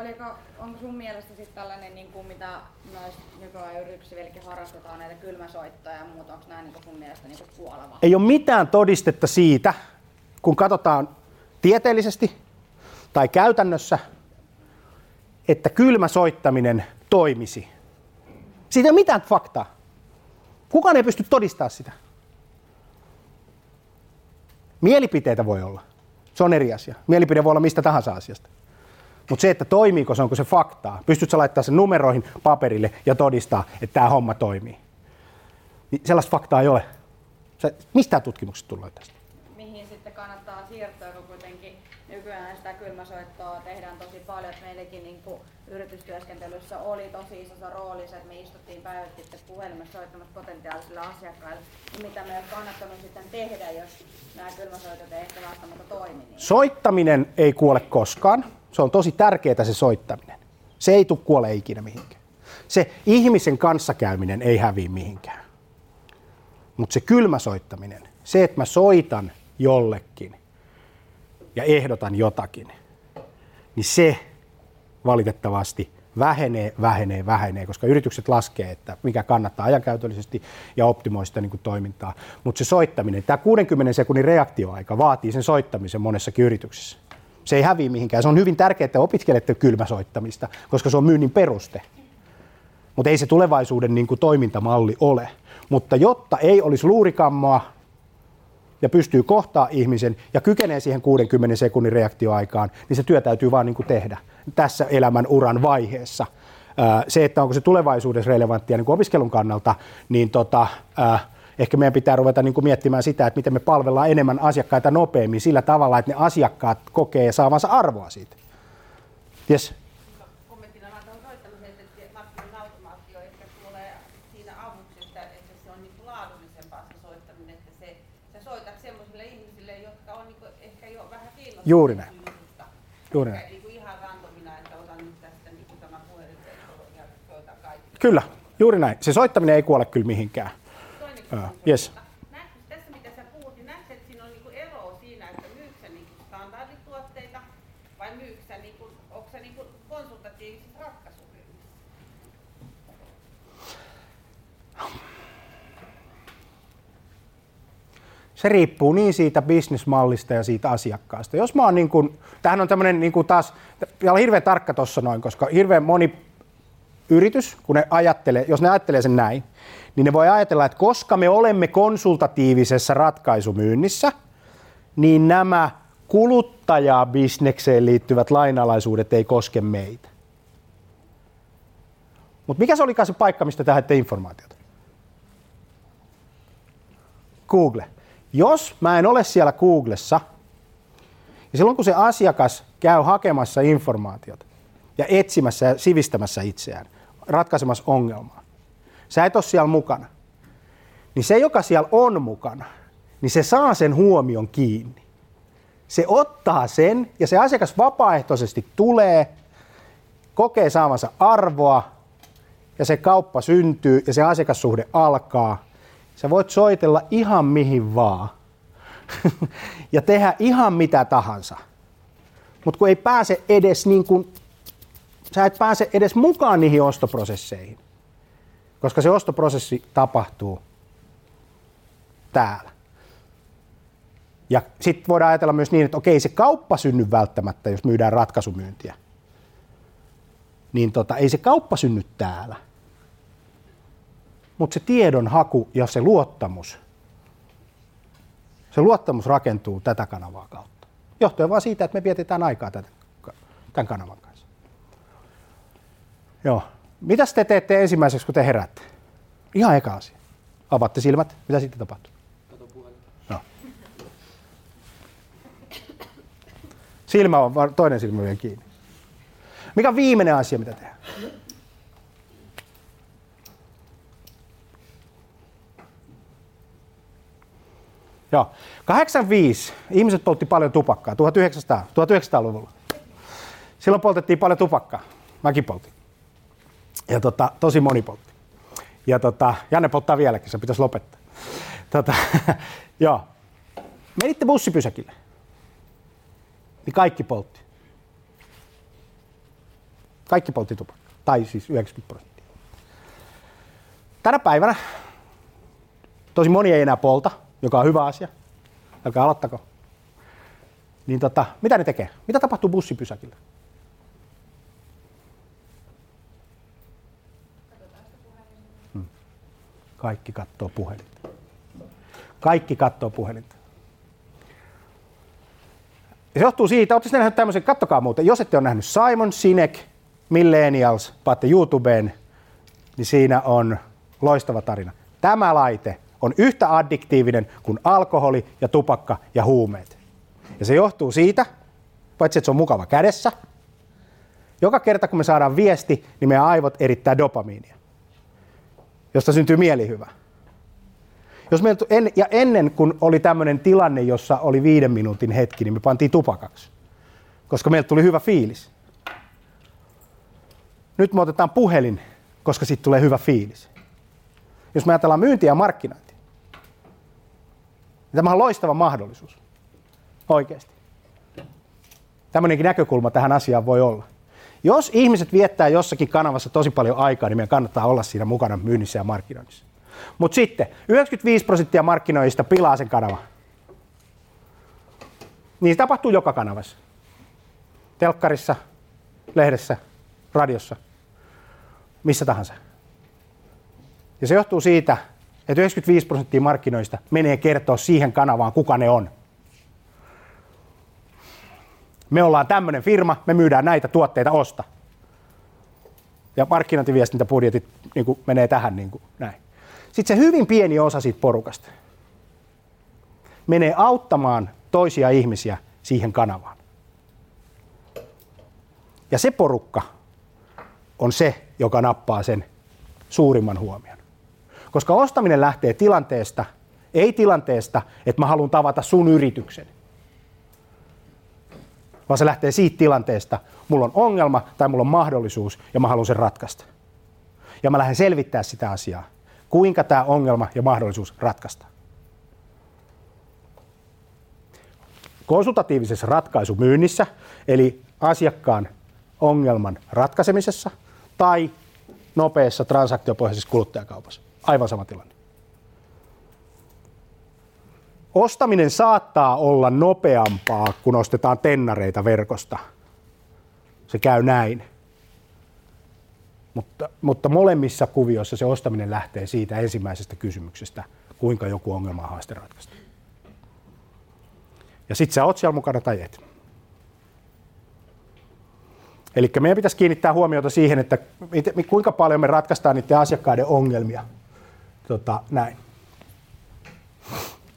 Speaker 7: Oliko, onko sun mielestä sitten tällainen, niin kuin mitä noissa nykyajan yrityksillä harrastetaan, näitä kylmäsoittoja ja muuta, onko nämä niin sun mielestä niin kuoleva?
Speaker 6: Ei ole mitään todistetta siitä, kun katsotaan tieteellisesti tai käytännössä, että kylmä soittaminen toimisi. Siitä ei ole mitään faktaa. Kukaan ei pysty todistamaan sitä. Mielipiteitä voi olla. Se on eri asia. Mielipide voi olla mistä tahansa asiasta. Mutta se, että toimiiko se, onko se faktaa, pystytkö laittaa sen numeroihin paperille ja todistaa, että tämä homma toimii. Niin sellaista faktaa ei ole. Se, mistä tutkimukset tulee tästä?
Speaker 7: kylmäsoittoa tehdään tosi paljon, että meillekin niin kuin yritystyöskentelyssä oli tosi isossa roolissa, että me istuttiin päivät sitten puhelimessa soittamassa potentiaalisille asiakkaille, niin mitä me olisi kannattanut sitten tehdä, jos nämä kylmäsoitot ei ehkä välttämättä toimi. Niin.
Speaker 6: Soittaminen ei kuole koskaan. Se on tosi tärkeää se soittaminen. Se ei tule kuole ikinä mihinkään. Se ihmisen kanssakäyminen ei häviä mihinkään. Mutta se kylmä soittaminen, se, että mä soitan jollekin ja ehdotan jotakin, niin se valitettavasti vähenee, vähenee, vähenee, koska yritykset laskee, että mikä kannattaa ajankäytöllisesti ja optimoi sitä niin kuin toimintaa. Mutta se soittaminen, tämä 60 sekunnin reaktioaika vaatii sen soittamisen monessakin yrityksessä. Se ei häviä mihinkään. Se on hyvin tärkeää, että opiskelette kylmäsoittamista, koska se on myynnin peruste. Mutta ei se tulevaisuuden niin kuin toimintamalli ole. Mutta jotta ei olisi luurikammoa, ja pystyy kohtaa ihmisen ja kykenee siihen 60 sekunnin reaktioaikaan, niin se työ täytyy vaan niin kuin tehdä tässä elämän uran vaiheessa. Se, että onko se tulevaisuudessa relevanttia niin kuin opiskelun kannalta, niin tota, ehkä meidän pitää ruveta niin kuin miettimään sitä, että miten me palvellaan enemmän asiakkaita nopeammin sillä tavalla, että ne asiakkaat kokee saavansa arvoa siitä. Yes. Juuri näin. Juuri näin.
Speaker 7: Niin niin ja soitan kaikki.
Speaker 6: Kyllä, juuri näin. Se soittaminen ei kuole kyllä mihinkään. Ää, Yes.
Speaker 7: Näetkö tässä mitä sä puhut, niin näetkö, että siinä on niinku eroa siinä, että myyksä sä niinku standardituotteita vai myyksä sä niinku, onko sä niinku konsultatiivisissa ratkaisuryhmissä?
Speaker 6: Se riippuu niin siitä bisnesmallista ja siitä asiakkaasta. Jos mä oon niin kuin, tämähän on tämmöinen niin kuin taas, ja olen hirveän tarkka tuossa noin, koska hirveän moni yritys, kun ne ajattelee, jos ne ajattelee sen näin, niin ne voi ajatella, että koska me olemme konsultatiivisessa ratkaisumyynnissä, niin nämä kuluttajabisnekseen liittyvät lainalaisuudet ei koske meitä. Mutta mikä se olikaan se paikka, mistä te haette informaatiota? Google. Jos mä en ole siellä Googlessa, ja silloin kun se asiakas käy hakemassa informaatiota ja etsimässä ja sivistämässä itseään, ratkaisemassa ongelmaa, sä et ole siellä mukana, niin se, joka siellä on mukana, niin se saa sen huomion kiinni. Se ottaa sen ja se asiakas vapaaehtoisesti tulee, kokee saavansa arvoa ja se kauppa syntyy ja se asiakassuhde alkaa. Sä voit soitella ihan mihin vaan ja tehdä ihan mitä tahansa. Mutta kun ei pääse edes niin kuin, sä et pääse edes mukaan niihin ostoprosesseihin, koska se ostoprosessi tapahtuu täällä. Ja sitten voidaan ajatella myös niin, että okei, se kauppa synny välttämättä, jos myydään ratkaisumyyntiä. Niin tota, ei se kauppa synny täällä. Mutta se tiedon haku ja se luottamus, se luottamus rakentuu tätä kanavaa kautta. Johtuen vaan siitä, että me vietetään aikaa tämän kanavan kanssa. Joo. Mitäs te teette ensimmäiseksi, kun te heräätte? Ihan eka asia. Avaatte silmät, mitä sitten tapahtuu? No. Silmä on, toinen silmä vielä kiinni. Mikä on viimeinen asia, mitä tehdään? Joo. 85 ihmiset poltti paljon tupakkaa, 1900, 1900-luvulla. Silloin poltettiin paljon tupakkaa. Mäkin poltin. Ja tota, tosi moni poltti. Ja tota, Janne polttaa vieläkin, se pitäisi lopettaa. Tota, joo. Menitte bussipysäkille. Niin kaikki poltti. Kaikki poltti tupakkaa. Tai siis 90 prosenttia. Tänä päivänä tosi moni ei enää polta, joka on hyvä asia. Älkää aloittako. Niin tota, mitä ne tekee? Mitä tapahtuu bussipysäkillä? Kaikki katsoo puhelinta. Kaikki katsoo puhelinta. Se johtuu siitä, oletteko nähnyt tämmöisen, kattokaa muuten, jos ette ole nähnyt Simon Sinek, Millennials, paatte YouTubeen, niin siinä on loistava tarina. Tämä laite on yhtä addiktiivinen kuin alkoholi ja tupakka ja huumeet. Ja se johtuu siitä, paitsi että se on mukava kädessä, joka kerta kun me saadaan viesti, niin meidän aivot erittää dopamiinia, josta syntyy mielihyvä. Jos meiltä, en, ja ennen kuin oli tämmöinen tilanne, jossa oli viiden minuutin hetki, niin me pantiin tupakaksi, koska meiltä tuli hyvä fiilis. Nyt me otetaan puhelin, koska siitä tulee hyvä fiilis. Jos me ajatellaan myyntiä ja markkinointia, niin tämä on loistava mahdollisuus. Oikeasti. Tämmöinenkin näkökulma tähän asiaan voi olla. Jos ihmiset viettää jossakin kanavassa tosi paljon aikaa, niin meidän kannattaa olla siinä mukana myynnissä ja markkinoinnissa. Mutta sitten 95 prosenttia markkinoijista pilaa sen kanavan. Niin se tapahtuu joka kanavassa. Telkkarissa, lehdessä, radiossa, missä tahansa. Ja se johtuu siitä, että 95 prosenttia markkinoista menee kertoa siihen kanavaan, kuka ne on. Me ollaan tämmöinen firma, me myydään näitä tuotteita, osta. Ja markkinointiviestintäbudjetit niin kuin menee tähän niin kuin näin. Sitten se hyvin pieni osa siitä porukasta menee auttamaan toisia ihmisiä siihen kanavaan. Ja se porukka on se, joka nappaa sen suurimman huomion. Koska ostaminen lähtee tilanteesta, ei tilanteesta, että mä haluan tavata sun yrityksen. Vaan se lähtee siitä tilanteesta, mulla on ongelma tai mulla on mahdollisuus ja mä haluan sen ratkaista. Ja mä lähden selvittää sitä asiaa, kuinka tämä ongelma ja mahdollisuus ratkaista. Konsultatiivisessa ratkaisumyynnissä, eli asiakkaan ongelman ratkaisemisessa tai nopeassa transaktiopohjaisessa kuluttajakaupassa. Aivan sama tilanne. Ostaminen saattaa olla nopeampaa, kun ostetaan tennareita verkosta. Se käy näin. Mutta, mutta molemmissa kuvioissa se ostaminen lähtee siitä ensimmäisestä kysymyksestä, kuinka joku ongelma on haaste ratkaista. Ja sit sä oot siellä mukana tai et. Eli meidän pitäisi kiinnittää huomiota siihen, että kuinka paljon me ratkaistaan niiden asiakkaiden ongelmia. Tota, näin.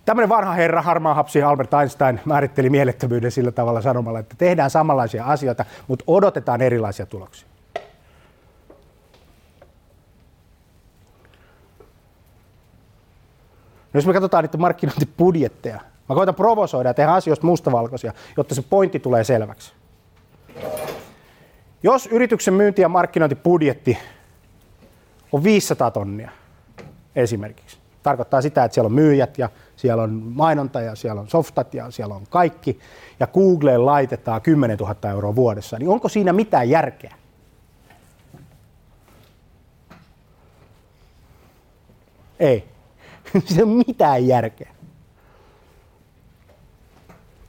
Speaker 6: Tämmöinen vanha herra, harmaa hapsi Albert Einstein määritteli mielettömyyden sillä tavalla sanomalla, että tehdään samanlaisia asioita, mutta odotetaan erilaisia tuloksia. No jos me katsotaan niitä markkinointibudjetteja, mä koitan provosoida ja tehdä asioista mustavalkoisia, jotta se pointti tulee selväksi. Jos yrityksen myynti- ja markkinointibudjetti on 500 tonnia esimerkiksi, tarkoittaa sitä, että siellä on myyjät ja siellä on mainonta ja siellä on softat ja siellä on kaikki, ja Googleen laitetaan 10 000 euroa vuodessa, niin onko siinä mitään järkeä? Ei. se on mitään järkeä.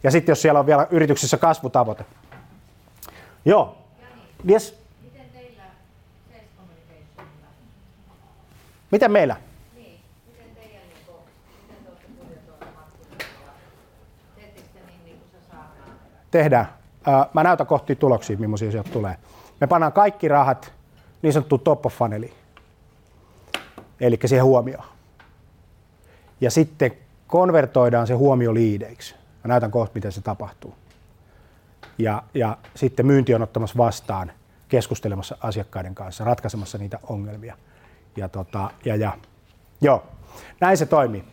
Speaker 6: Ja sitten jos siellä on vielä yrityksessä kasvutavoite. Joo. Yes. Miten meillä? Tehdään. Mä näytän kohti tuloksia, millaisia sieltä tulee. Me pannaan kaikki rahat niin sanottu top of funneliin. Eli siihen huomioon. Ja sitten konvertoidaan se huomio liideiksi. Mä näytän kohta, miten se tapahtuu. Ja, ja sitten myynti on ottamassa vastaan, keskustelemassa asiakkaiden kanssa, ratkaisemassa niitä ongelmia. Ja, tota, ja, ja joo, näin se toimii.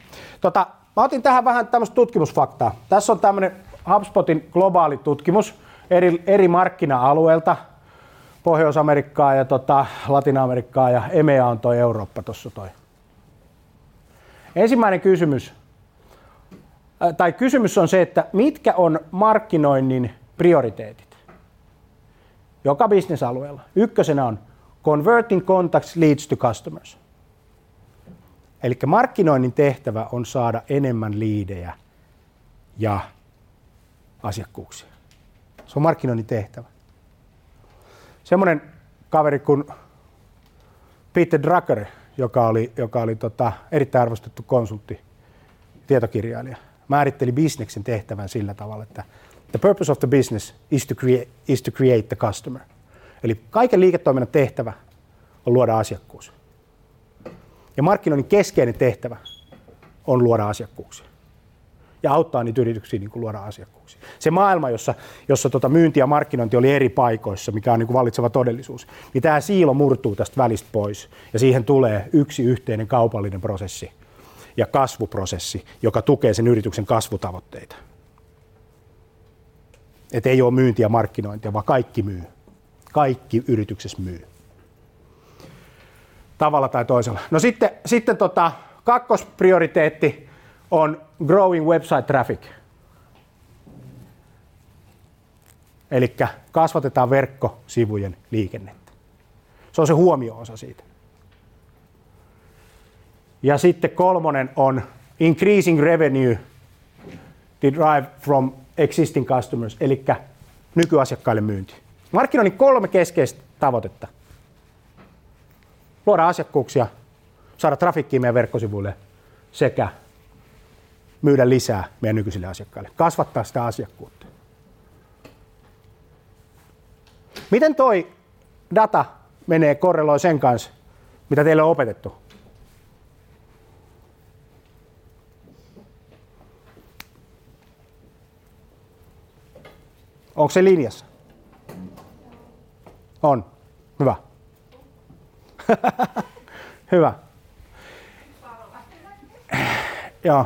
Speaker 6: Tota, mä otin tähän vähän tämmöistä tutkimusfaktaa. Tässä on tämmöinen HubSpotin globaali tutkimus eri, eri markkina-alueilta, Pohjois-Amerikkaa ja tota, Latina-Amerikkaa ja EMEA on toi Eurooppa tuossa toi. Ensimmäinen kysymys, tai kysymys on se, että mitkä on markkinoinnin prioriteetit joka bisnesalueella. Ykkösenä on converting contacts leads to customers. Eli markkinoinnin tehtävä on saada enemmän liidejä ja asiakkuuksia. Se on markkinoinnin tehtävä. Semmoinen kaveri kuin Peter Drucker, joka oli, joka oli tota, erittäin arvostettu konsultti, tietokirjailija, määritteli bisneksen tehtävän sillä tavalla, että the purpose of the business is to create, is to create the customer. Eli kaiken liiketoiminnan tehtävä on luoda asiakkuus. Ja markkinoinnin keskeinen tehtävä on luoda asiakkuuksia ja auttaa niitä yrityksiä niin kuin luoda asiakkuuksia. Se maailma, jossa, jossa tota myynti ja markkinointi oli eri paikoissa, mikä on niin kuin vallitseva todellisuus, niin tämä siilo murtuu tästä välistä pois ja siihen tulee yksi yhteinen kaupallinen prosessi ja kasvuprosessi, joka tukee sen yrityksen kasvutavoitteita. Et ei ole myyntiä ja markkinointia, vaan kaikki myy. Kaikki yrityksessä myy. Tavalla tai toisella. No sitten, sitten tota, kakkosprioriteetti on growing website traffic. Eli kasvatetaan verkkosivujen liikennettä. Se on se huomio-osa siitä. Ja sitten kolmonen on increasing revenue derived from existing customers, eli nykyasiakkaille myynti. Markkinoinnin kolme keskeistä tavoitetta. Luoda asiakkuuksia, saada trafikkiä meidän verkkosivuille sekä myydä lisää meidän nykyisille asiakkaille, kasvattaa sitä asiakkuutta. Miten toi data menee korreloi sen kanssa, mitä teille on opetettu? Onko se linjassa? On. Hyvä. Hyvä. Joo.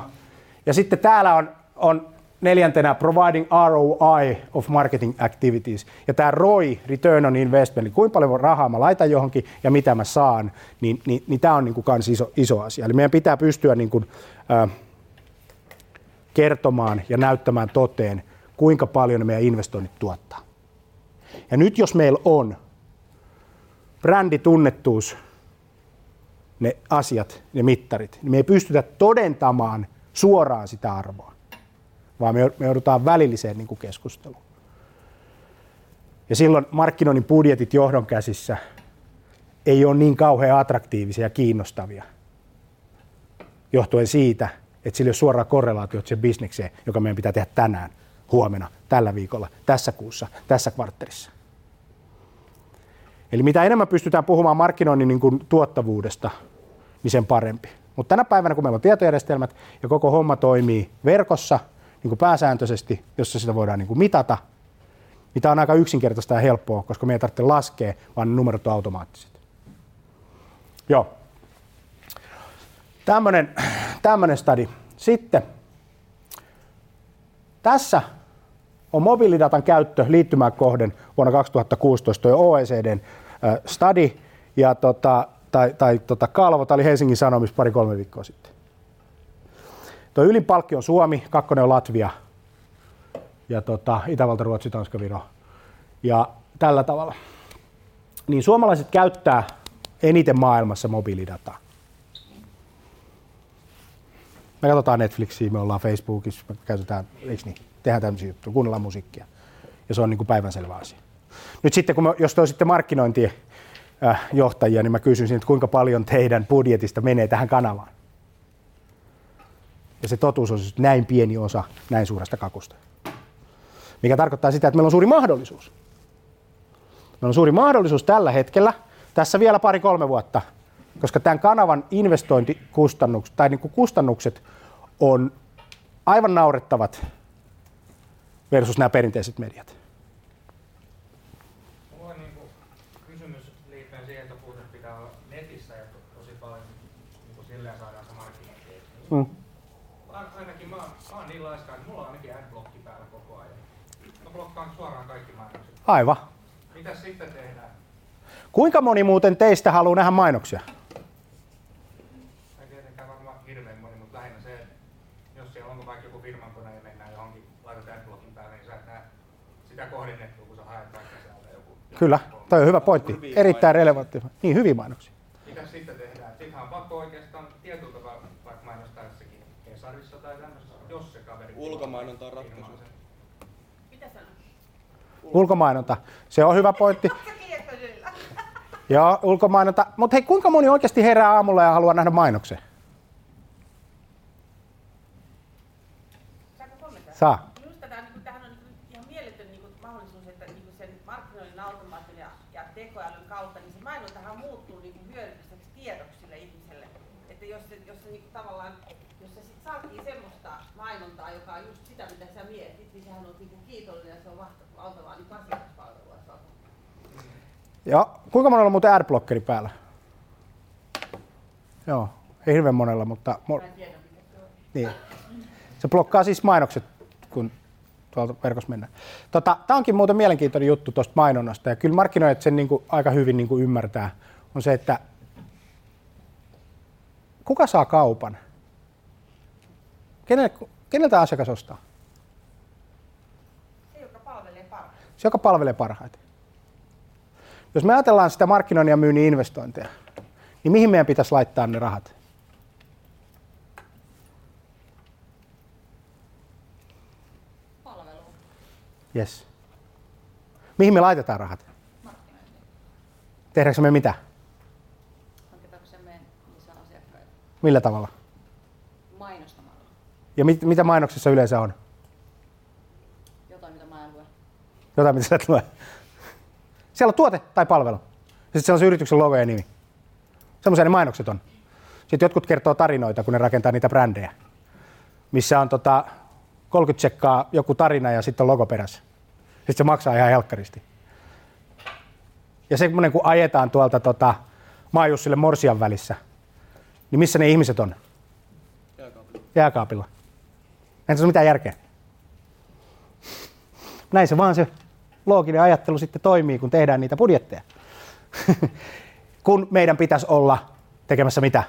Speaker 6: Ja sitten täällä on, on neljäntenä providing ROI of marketing activities. Ja tämä ROI, return on investment, eli kuinka paljon rahaa mä laitan johonkin ja mitä mä saan, niin, niin, niin tämä on niin kuin iso, iso asia. Eli meidän pitää pystyä niin kuin, äh, kertomaan ja näyttämään toteen, kuinka paljon meidän investoinnit tuottaa. Ja nyt jos meillä on bränditunnettuus, ne asiat, ne mittarit, niin me ei pystytä todentamaan suoraan sitä arvoa, vaan me joudutaan välilliseen niin kuin keskusteluun. Ja silloin markkinoinnin budjetit johdon käsissä ei ole niin kauhean attraktiivisia ja kiinnostavia, johtuen siitä, että sillä ei ole suoraa korrelaatiota sen bisnekseen, joka meidän pitää tehdä tänään, huomenna, tällä viikolla, tässä kuussa, tässä kvartterissa. Eli mitä enemmän pystytään puhumaan markkinoinnin niin kuin tuottavuudesta, niin sen parempi. Mutta tänä päivänä, kun meillä on tietojärjestelmät ja koko homma toimii verkossa niin kuin pääsääntöisesti, jossa sitä voidaan niin kuin mitata, niin tämä on aika yksinkertaista ja helppoa, koska me ei tarvitse laskea, vaan ne numerot on automaattiset. Joo. Tämmöinen, tämmöinen stadi. Sitten tässä on mobiilidatan käyttö liittymään kohden vuonna 2016 tuo OECDn äh, study ja tota, tai, tai tota, kalvo, tämä oli Helsingin Sanomissa pari-kolme viikkoa sitten. Tuo ylin palkki on Suomi, kakkonen on Latvia ja tota, Itävalta, Ruotsi, Tanska, Viro. Ja tällä tavalla. Niin suomalaiset käyttää eniten maailmassa mobiilidataa. Me katsotaan Netflixiä, me ollaan Facebookissa, me käytetään, eikö niin, tehdään tämmöisiä juttuja, kuunnellaan musiikkia. Ja se on niin kuin päivänselvä asia. Nyt sitten, kun me, jos te olisitte markkinointijohtajia, niin mä kysyisin, että kuinka paljon teidän budjetista menee tähän kanavaan. Ja se totuus on siis näin pieni osa näin suuresta kakusta. Mikä tarkoittaa sitä, että meillä on suuri mahdollisuus. Meillä on suuri mahdollisuus tällä hetkellä, tässä vielä pari-kolme vuotta, koska tämän kanavan investointikustannukset tai niin kuin kustannukset on aivan naurettavat versus nämä perinteiset mediat.
Speaker 8: Mulla on niin kuin kysymys liittyen siihen, että puhut, että pitää olla netissä ja tosi paljon niin kuin silleen saadaan se markkinointi. Mm. Ainakin mä, mä oon niin laiska, että mulla on ainakin adblocki päällä koko ajan. Mä blokkaan suoraan kaikki mainokset.
Speaker 6: Aivan.
Speaker 8: Mitä sitten tehdään?
Speaker 6: Kuinka moni muuten teistä haluaa nähdä mainoksia?
Speaker 8: Ei tietenkään varmaan hirveän moni, mutta lähinnä se, että jos siellä on vaikka joku firman kone ja mennään johonkin, laitetaan adblockin päälle, niin sä et näe sitä kohdennettua, kun sä haet vaikka sieltä joku.
Speaker 6: Kyllä, toi on hyvä pointti. Erittäin relevantti. Niin, hyvin mainoksia.
Speaker 8: Mitä sitten tehdään? Sittenhän on pakko oikeastaan tietyllä tavalla vaikka mainostaa jossakin Hesarissa tai tämmöisessä, jos se kaveri...
Speaker 9: Ulkomainonta on ratkaisu.
Speaker 6: Ulkomainonta. Se on hyvä pointti. Joo, ulkomainonta. Mutta hei, kuinka moni oikeasti herää aamulla ja haluaa nähdä mainoksen? Saa.
Speaker 7: Minusta tämä, niin tähän on niin ihan mieletön niin kuin, mahdollisuus, että niin kuin sen markkinoinnin automaatin ja, ja tekoälyn kautta, niin se mainontahan muuttuu niin kuin hyödylliseksi tiedoksi sille ihmiselle. Että jos se, jos se niin kuin, tavallaan, jos se sit saatiin semmoista mainontaa, joka on just sitä, mitä sä mietit, niin sehän on niin kuin kiitollinen ja se on valtavaa niin asiakaspalvelua.
Speaker 6: Joo. Kuinka monella on muuten adblockeri päällä? Joo, ei hirveän monella, mutta... Mo- niin. Se blokkaa siis mainokset, kun tuolta verkossa mennään. Tota, Tämä onkin muuten mielenkiintoinen juttu tuosta mainonnasta, ja kyllä markkinoijat sen niin kuin aika hyvin niin kuin ymmärtää, on se, että kuka saa kaupan? Kenelle, keneltä asiakas ostaa?
Speaker 7: Se, joka palvelee parhaiten.
Speaker 6: Se, joka palvelee parhaiten. Jos me ajatellaan sitä markkinoinnin ja myynnin investointeja, niin mihin meidän pitäisi laittaa ne rahat?
Speaker 7: Palveluun.
Speaker 6: Yes. Mihin me laitetaan rahat? Tehdäänkö me mitä?
Speaker 7: Hankitaanko se meidän lisää asiakkaita?
Speaker 6: Millä tavalla?
Speaker 7: Mainostamalla.
Speaker 6: Ja mit, mitä mainoksissa yleensä on?
Speaker 7: Jotain, mitä mä en lue.
Speaker 6: Jotain, mitä sä et lue. Siellä on tuote tai palvelu. Ja sitten siellä on se yrityksen logo ja nimi. Semmoisia ne mainokset on. Sitten jotkut kertoo tarinoita, kun ne rakentaa niitä brändejä. Missä on tota 30 tsekkaa joku tarina ja sitten on logo perässä. Sitten se maksaa ihan helkkaristi. Ja semmoinen, kun ajetaan tuolta tota, Maajussille Morsian välissä, niin missä ne ihmiset on?
Speaker 9: Jääkaapilla.
Speaker 6: Jääkaapilla. Ei tässä ole mitään järkeä. Näin se vaan se looginen ajattelu sitten toimii, kun tehdään niitä budjetteja. kun meidän pitäisi olla tekemässä mitä?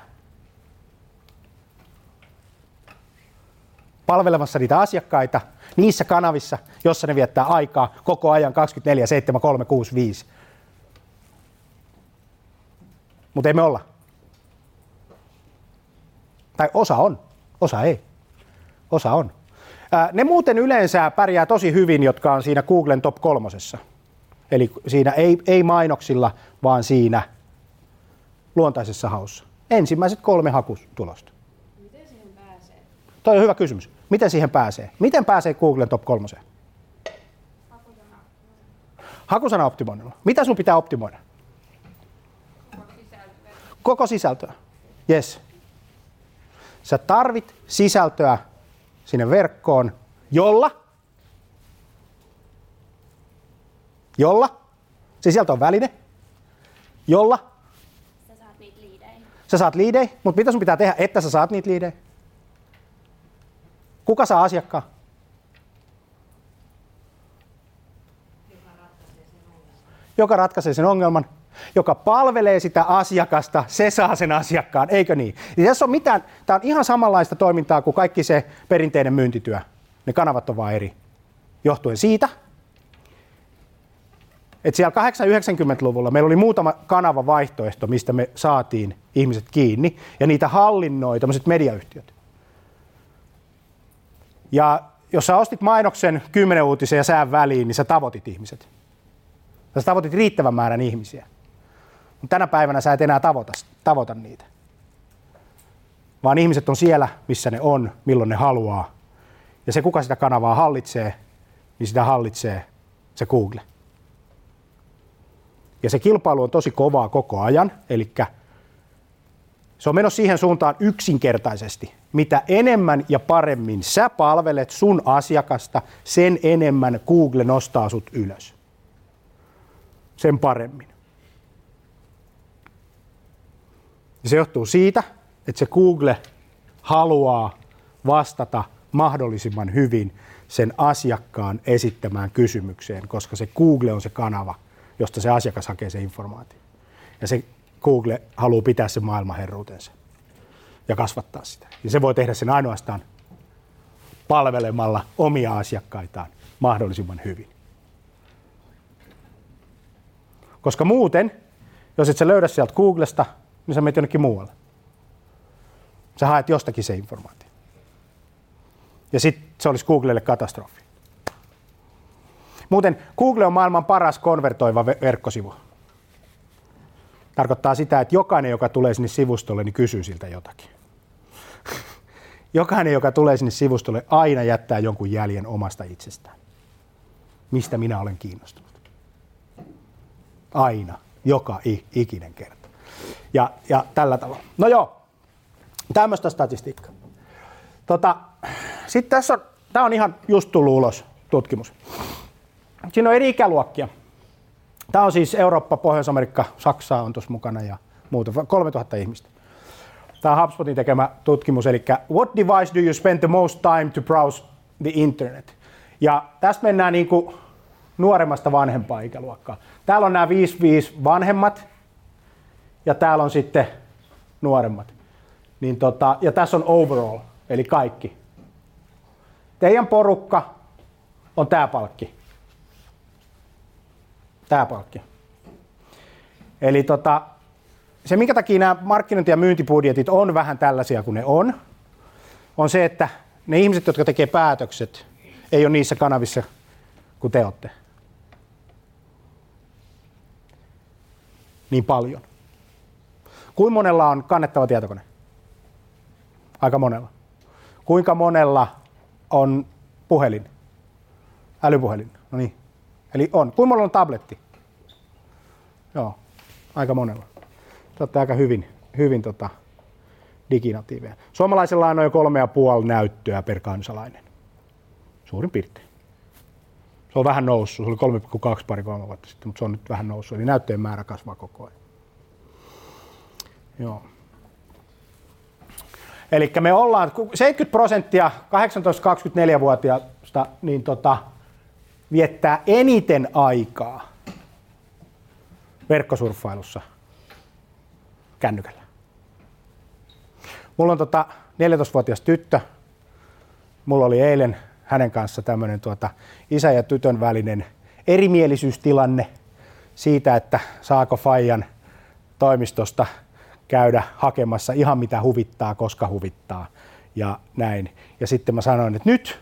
Speaker 6: Palvelemassa niitä asiakkaita niissä kanavissa, jossa ne viettää aikaa koko ajan 24, 7, 3, 6, 5. Mutta ei me olla. Tai osa on, osa ei. Osa on. Ne muuten yleensä pärjää tosi hyvin, jotka on siinä Googlen top kolmosessa. Eli siinä ei, ei mainoksilla, vaan siinä luontaisessa haussa. Ensimmäiset kolme hakutulosta.
Speaker 7: Miten siihen pääsee?
Speaker 6: Toi on hyvä kysymys. Miten siihen pääsee? Miten pääsee Googlen top kolmoseen? Hakusana optimoinnilla. Mitä sun pitää optimoida? Koko sisältöä. Yes. Sä tarvit sisältöä sinne verkkoon, jolla, jolla, se sisältö on väline, jolla
Speaker 7: Sä saat niitä liidejä.
Speaker 6: sä saat liidejä, mutta mitä sun pitää tehdä, että sä saat niitä liidejä? Kuka saa asiakkaan? Joka ratkaisee sen ongelman, joka palvelee sitä asiakasta, se saa sen asiakkaan, eikö niin? Niin tässä on mitään, tämä on ihan samanlaista toimintaa kuin kaikki se perinteinen myyntityö. Ne kanavat on vaan eri. Johtuen siitä, että siellä 80-90-luvulla meillä oli muutama kanava vaihtoehto, mistä me saatiin ihmiset kiinni, ja niitä hallinnoi tämmöiset mediayhtiöt. Ja jos sä ostit mainoksen 10 uutisen ja sään väliin, niin sä tavoitit ihmiset. Sä tavoitit riittävän määrän ihmisiä. Mutta tänä päivänä sä et enää tavoita, tavoita niitä. Vaan ihmiset on siellä, missä ne on, milloin ne haluaa. Ja se, kuka sitä kanavaa hallitsee, niin sitä hallitsee se Google. Ja se kilpailu on tosi kovaa koko ajan, eli se on menossa siihen suuntaan yksinkertaisesti. Mitä enemmän ja paremmin sä palvelet sun asiakasta, sen enemmän Google nostaa sut ylös. Sen paremmin. Ja se johtuu siitä, että se Google haluaa vastata mahdollisimman hyvin sen asiakkaan esittämään kysymykseen, koska se Google on se kanava, josta se asiakas hakee se informaatio. Ja se Google haluaa pitää sen maailmanherruutensa ja kasvattaa sitä. Ja se voi tehdä sen ainoastaan palvelemalla omia asiakkaitaan mahdollisimman hyvin. Koska muuten, jos et sä löydä sieltä Googlesta, niin sä menet jonnekin muualle. Sä haet jostakin se informaatio. Ja sitten se olisi Googlelle katastrofi. Muuten Google on maailman paras konvertoiva verkkosivu. Tarkoittaa sitä, että jokainen, joka tulee sinne sivustolle, niin kysyy siltä jotakin. Jokainen, joka tulee sinne sivustolle, aina jättää jonkun jäljen omasta itsestään. Mistä minä olen kiinnostunut. Aina. Joka ikinen kerta. Ja, ja tällä tavalla. No joo, tämmöistä statistiikkaa. Tota, Sitten tässä on, tämä on ihan just tullut ulos tutkimus. Siinä on eri ikäluokkia. Tämä on siis Eurooppa, Pohjois-Amerikka, Saksa on tuossa mukana ja muuta, 3000 ihmistä. Tämä on HubSpotin tekemä tutkimus, eli What device do you spend the most time to browse the internet? Ja tästä mennään niin kuin nuoremmasta vanhempaa ikäluokkaa. Täällä on nämä 5-5 vanhemmat ja täällä on sitten nuoremmat. Niin tota, ja tässä on overall, eli kaikki. Teidän porukka on tämä palkki. Tämä palkki. Eli tota, se, minkä takia nämä markkinointi- ja myyntibudjetit on vähän tällaisia kuin ne on, on se, että ne ihmiset, jotka tekee päätökset, ei ole niissä kanavissa kuin te olette. Niin paljon. Kuinka monella on kannettava tietokone? Aika monella. Kuinka monella on puhelin? Älypuhelin. No niin. Eli on. Kuinka monella on tabletti? Joo, aika monella. Olette aika hyvin, hyvin tota, diginatiiveja. Suomalaisella on noin kolme ja puoli näyttöä per kansalainen. Suurin piirtein. Se on vähän noussut. Se oli 3,2 pari kolme vuotta sitten, mutta se on nyt vähän noussut. Eli näyttöjen määrä kasvaa koko ajan. Joo. Eli me ollaan 70 prosenttia 18-24-vuotiaista, niin tota, viettää eniten aikaa verkkosurffailussa kännykällä? Mulla on tota 14-vuotias tyttö. Mulla oli eilen hänen kanssa tämmöinen tuota isä ja tytön välinen erimielisyystilanne siitä, että saako Fajan toimistosta käydä hakemassa ihan mitä huvittaa, koska huvittaa ja näin. Ja sitten mä sanoin, että nyt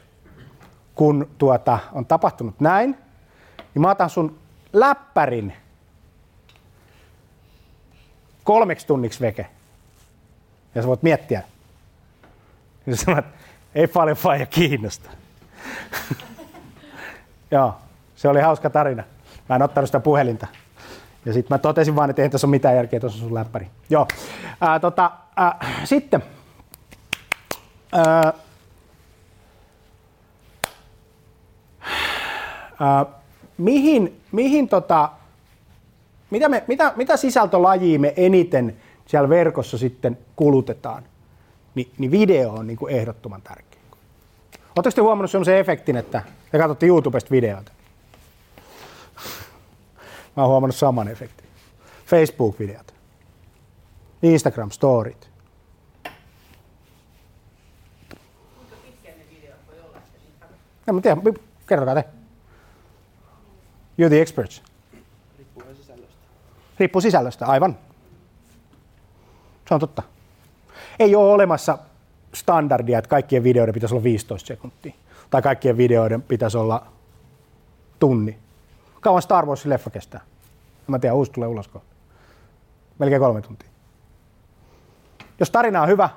Speaker 6: kun tuota, on tapahtunut näin, niin mä otan sun läppärin kolmeksi tunniksi veke. Ja sä voit miettiä. Ja sä sanot, ei paljon faija kiinnosta. Joo, se oli hauska tarina. Mä en ottanut sitä puhelinta. Ja sitten mä totesin vaan, että ei tässä ole mitään järkeä, tuossa sun läppäri. Joo. Ää, tota, ää, sitten. Ää, ää, mihin, mihin tota, mitä, me, mitä, mitä sisältölajia me eniten siellä verkossa sitten kulutetaan? Ni, niin video on niin kuin ehdottoman tärkeä. Oletteko te huomannut sellaisen efektin, että te katsotte YouTubesta videoita? Mä oon huomannut saman efektin. Facebook-videot. Instagram-storit. En mä tiedä, kertokaa te. You're the experts.
Speaker 9: Riippuu sisällöstä.
Speaker 6: Riippuu sisällöstä, aivan. Se on totta. Ei ole olemassa standardia, että kaikkien videoiden pitäisi olla 15 sekuntia. Tai kaikkien videoiden pitäisi olla tunni. Kauan Star Warsin leffa kestää? Mä tiedän, uusi tulee ulos kohta. Melkein kolme tuntia. Jos tarina on hyvä,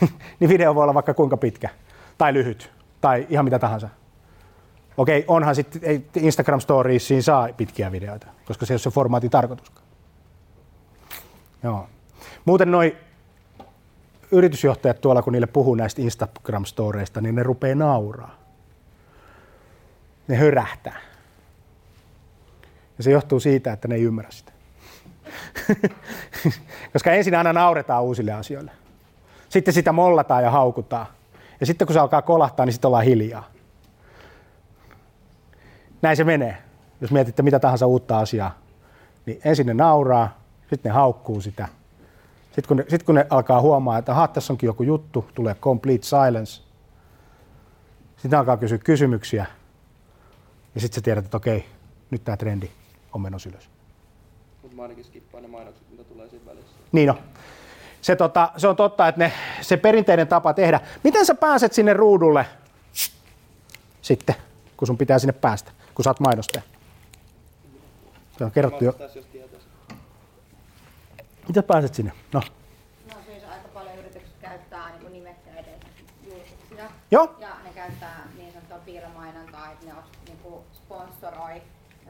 Speaker 6: niin video voi olla vaikka kuinka pitkä. Tai lyhyt. Tai ihan mitä tahansa. Okei, onhan sitten Instagram Storiesiin saa pitkiä videoita, koska se ei ole se formaatin tarkoituskaan. Joo. Muuten noi yritysjohtajat tuolla, kun niille puhuu näistä Instagram-storeista, niin ne rupeaa nauraa. Ne hörähtää. Ja se johtuu siitä, että ne ei ymmärrä sitä. Koska ensin aina nauretaan uusille asioille. Sitten sitä mollataan ja haukutaan. Ja sitten kun se alkaa kolahtaa, niin sitten ollaan hiljaa. Näin se menee. Jos mietitte mitä tahansa uutta asiaa, niin ensin ne nauraa, sitten ne haukkuu sitä. Sitten kun ne, sit kun ne alkaa huomaa, että aha, tässä onkin joku juttu, tulee complete silence. Sitten alkaa kysyä kysymyksiä. Ja sitten sä tiedät, että okei, nyt tämä trendi on menossa ylös.
Speaker 9: Mutta mä ainakin skippaan ne mainokset, mitä tulee siinä välissä.
Speaker 6: Niin on. Se, tota, se on totta, että ne, se perinteinen tapa tehdä. Miten sä pääset sinne ruudulle sitten, kun sun pitää sinne päästä, kun sä oot mainostaja? Se on kerrottu jo. Miten pääset sinne? No.
Speaker 7: No siis aika paljon yritykset käyttää niin nimekkäiden julkisia.
Speaker 6: Joo.
Speaker 7: Ja ne käyttää niin sanottua piilomainontaa, että ne niin kuin sponsoroi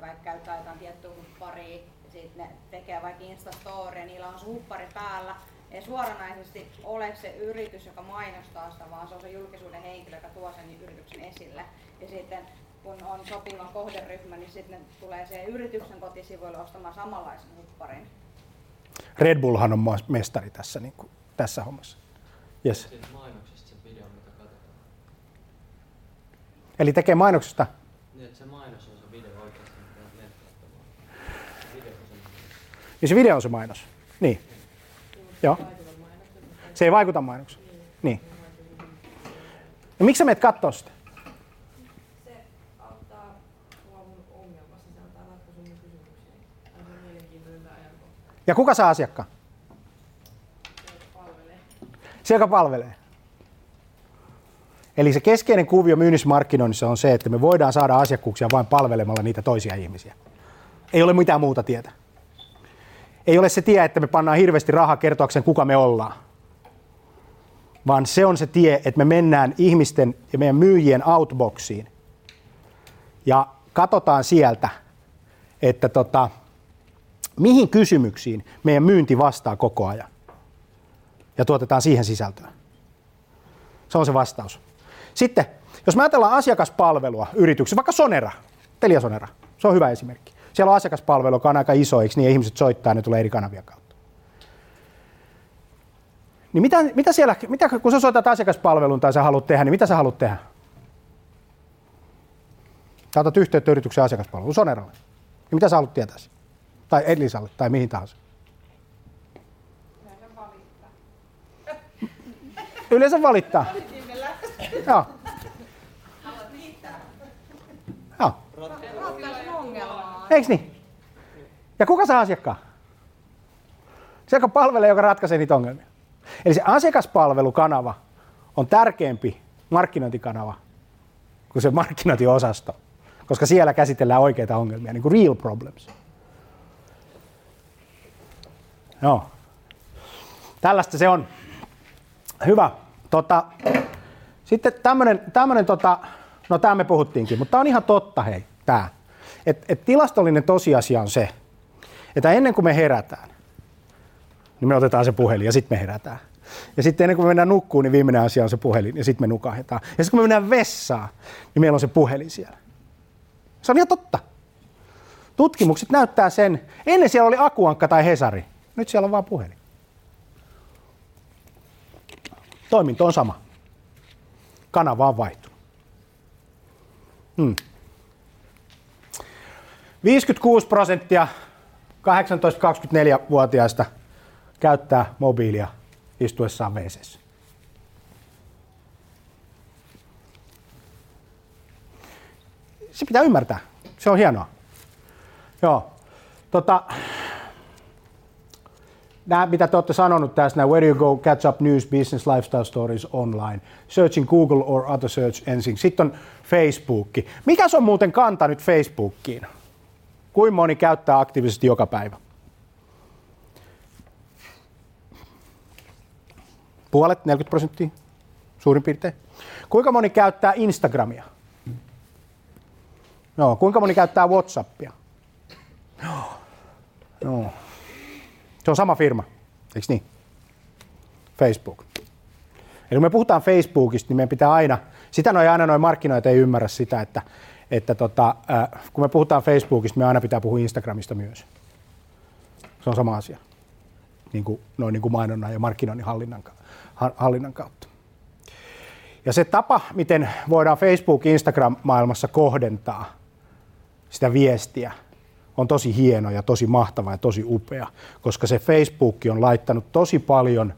Speaker 7: vaikka käyttää jotain tiettyä hupparia ja sitten ne tekee vaikka Instastory ja niillä on se huppari päällä. Ei suoranaisesti ole se yritys, joka mainostaa sitä, vaan se on se julkisuuden henkilö, joka tuo sen yrityksen esille. Ja sitten kun on sopiva kohderyhmä, niin sitten ne tulee se yrityksen kotisivuille ostamaan samanlaisen hupparin.
Speaker 6: Red Bullhan on mestari tässä, niin kuin, tässä hommassa. Yes.
Speaker 10: Siitä mainoksesta se video, mitä katsotaan.
Speaker 6: Eli tekee mainoksesta.
Speaker 10: Niin, että se mainos on se video oikeasti, mitä menet katsomaan. Se video on se
Speaker 6: Niin se video on se mainos. Niin. Joo. Se ei vaikuta mainokseen. Niin. No miksi sä menet kattoo sitä? Ja kuka saa asiakkaan? Se, joka palvelee. Eli se keskeinen kuvio myynnismarkkinoinnissa on se, että me voidaan saada asiakkuuksia vain palvelemalla niitä toisia ihmisiä. Ei ole mitään muuta tietä. Ei ole se tie, että me pannaan hirveästi rahaa kertoakseen, kuka me ollaan. Vaan se on se tie, että me mennään ihmisten ja meidän myyjien outboxiin ja katsotaan sieltä, että tota, mihin kysymyksiin meidän myynti vastaa koko ajan. Ja tuotetaan siihen sisältöä. Se on se vastaus. Sitten, jos me ajatellaan asiakaspalvelua yrityksessä, vaikka Sonera, Telia Sonera, se on hyvä esimerkki. Siellä on asiakaspalvelu, joka on aika iso, eikö niin, ihmiset soittaa ja ne tulee eri kanavia kautta. Niin mitä, mitä siellä, mitä, kun sä soitat asiakaspalvelun tai sä haluat tehdä, niin mitä sä haluat tehdä? Sä otat yhteyttä yrityksen asiakaspalveluun, Soneralle. Ja mitä sä haluat tietää? Tai Elisalle, tai mihin tahansa. Yleensä valittaa. Joo. Joo.
Speaker 7: Ratkaisun ongelmaa.
Speaker 6: Eiks niin? Ja kuka saa asiakkaan? Se, joka palvelee, joka ratkaisee niitä ongelmia. Eli se asiakaspalvelukanava on tärkeämpi markkinointikanava kuin se markkinointiosasto, koska siellä käsitellään oikeita ongelmia, niin kuin real problems. Joo. Tällaista se on. Hyvä. Tota, sitten tämmönen tota, no tämä me puhuttiinkin, mutta tämä on ihan totta hei, tämä. Et, et tilastollinen tosiasia on se, että ennen kuin me herätään, niin me otetaan se puhelin ja sitten me herätään. Ja sitten ennen kuin me mennään nukkuun, niin viimeinen asia on se puhelin ja sitten me nukahdetaan. Ja sitten kun me mennään vessaan, niin meillä on se puhelin siellä. Se on ihan totta. Tutkimukset näyttää sen. Ennen siellä oli Akuankka tai Hesari. Nyt siellä on vaan puhelin. Toiminto on sama. Kanava on vaihtunut. Hmm. 56 prosenttia 18-24-vuotiaista käyttää mobiilia istuessaan wc Se pitää ymmärtää. Se on hienoa. Joo. Tota, nämä, mitä te olette sanonut tässä, nämä where you go, catch up news, business, lifestyle stories online, searching Google or other search engine. Sitten on Facebook. Mikä on muuten kanta nyt Facebookiin? Kuinka moni käyttää aktiivisesti joka päivä? Puolet, 40 prosenttia suurin piirtein. Kuinka moni käyttää Instagramia? Joo, kuinka moni käyttää Whatsappia? Joo. Joo. Se on sama firma, eikö niin? Facebook. Eli kun me puhutaan Facebookista, niin meidän pitää aina, sitä noin aina noin markkinoita ei ymmärrä sitä, että, että tota, äh, kun me puhutaan Facebookista, me aina pitää puhua Instagramista myös. Se on sama asia, niin kuin, noin niin kuin mainonnan ja markkinoinnin hallinnan, hallinnan kautta. Ja se tapa, miten voidaan Facebook-Instagram-maailmassa kohdentaa sitä viestiä, on tosi hieno ja tosi mahtava ja tosi upea, koska se Facebook on laittanut tosi paljon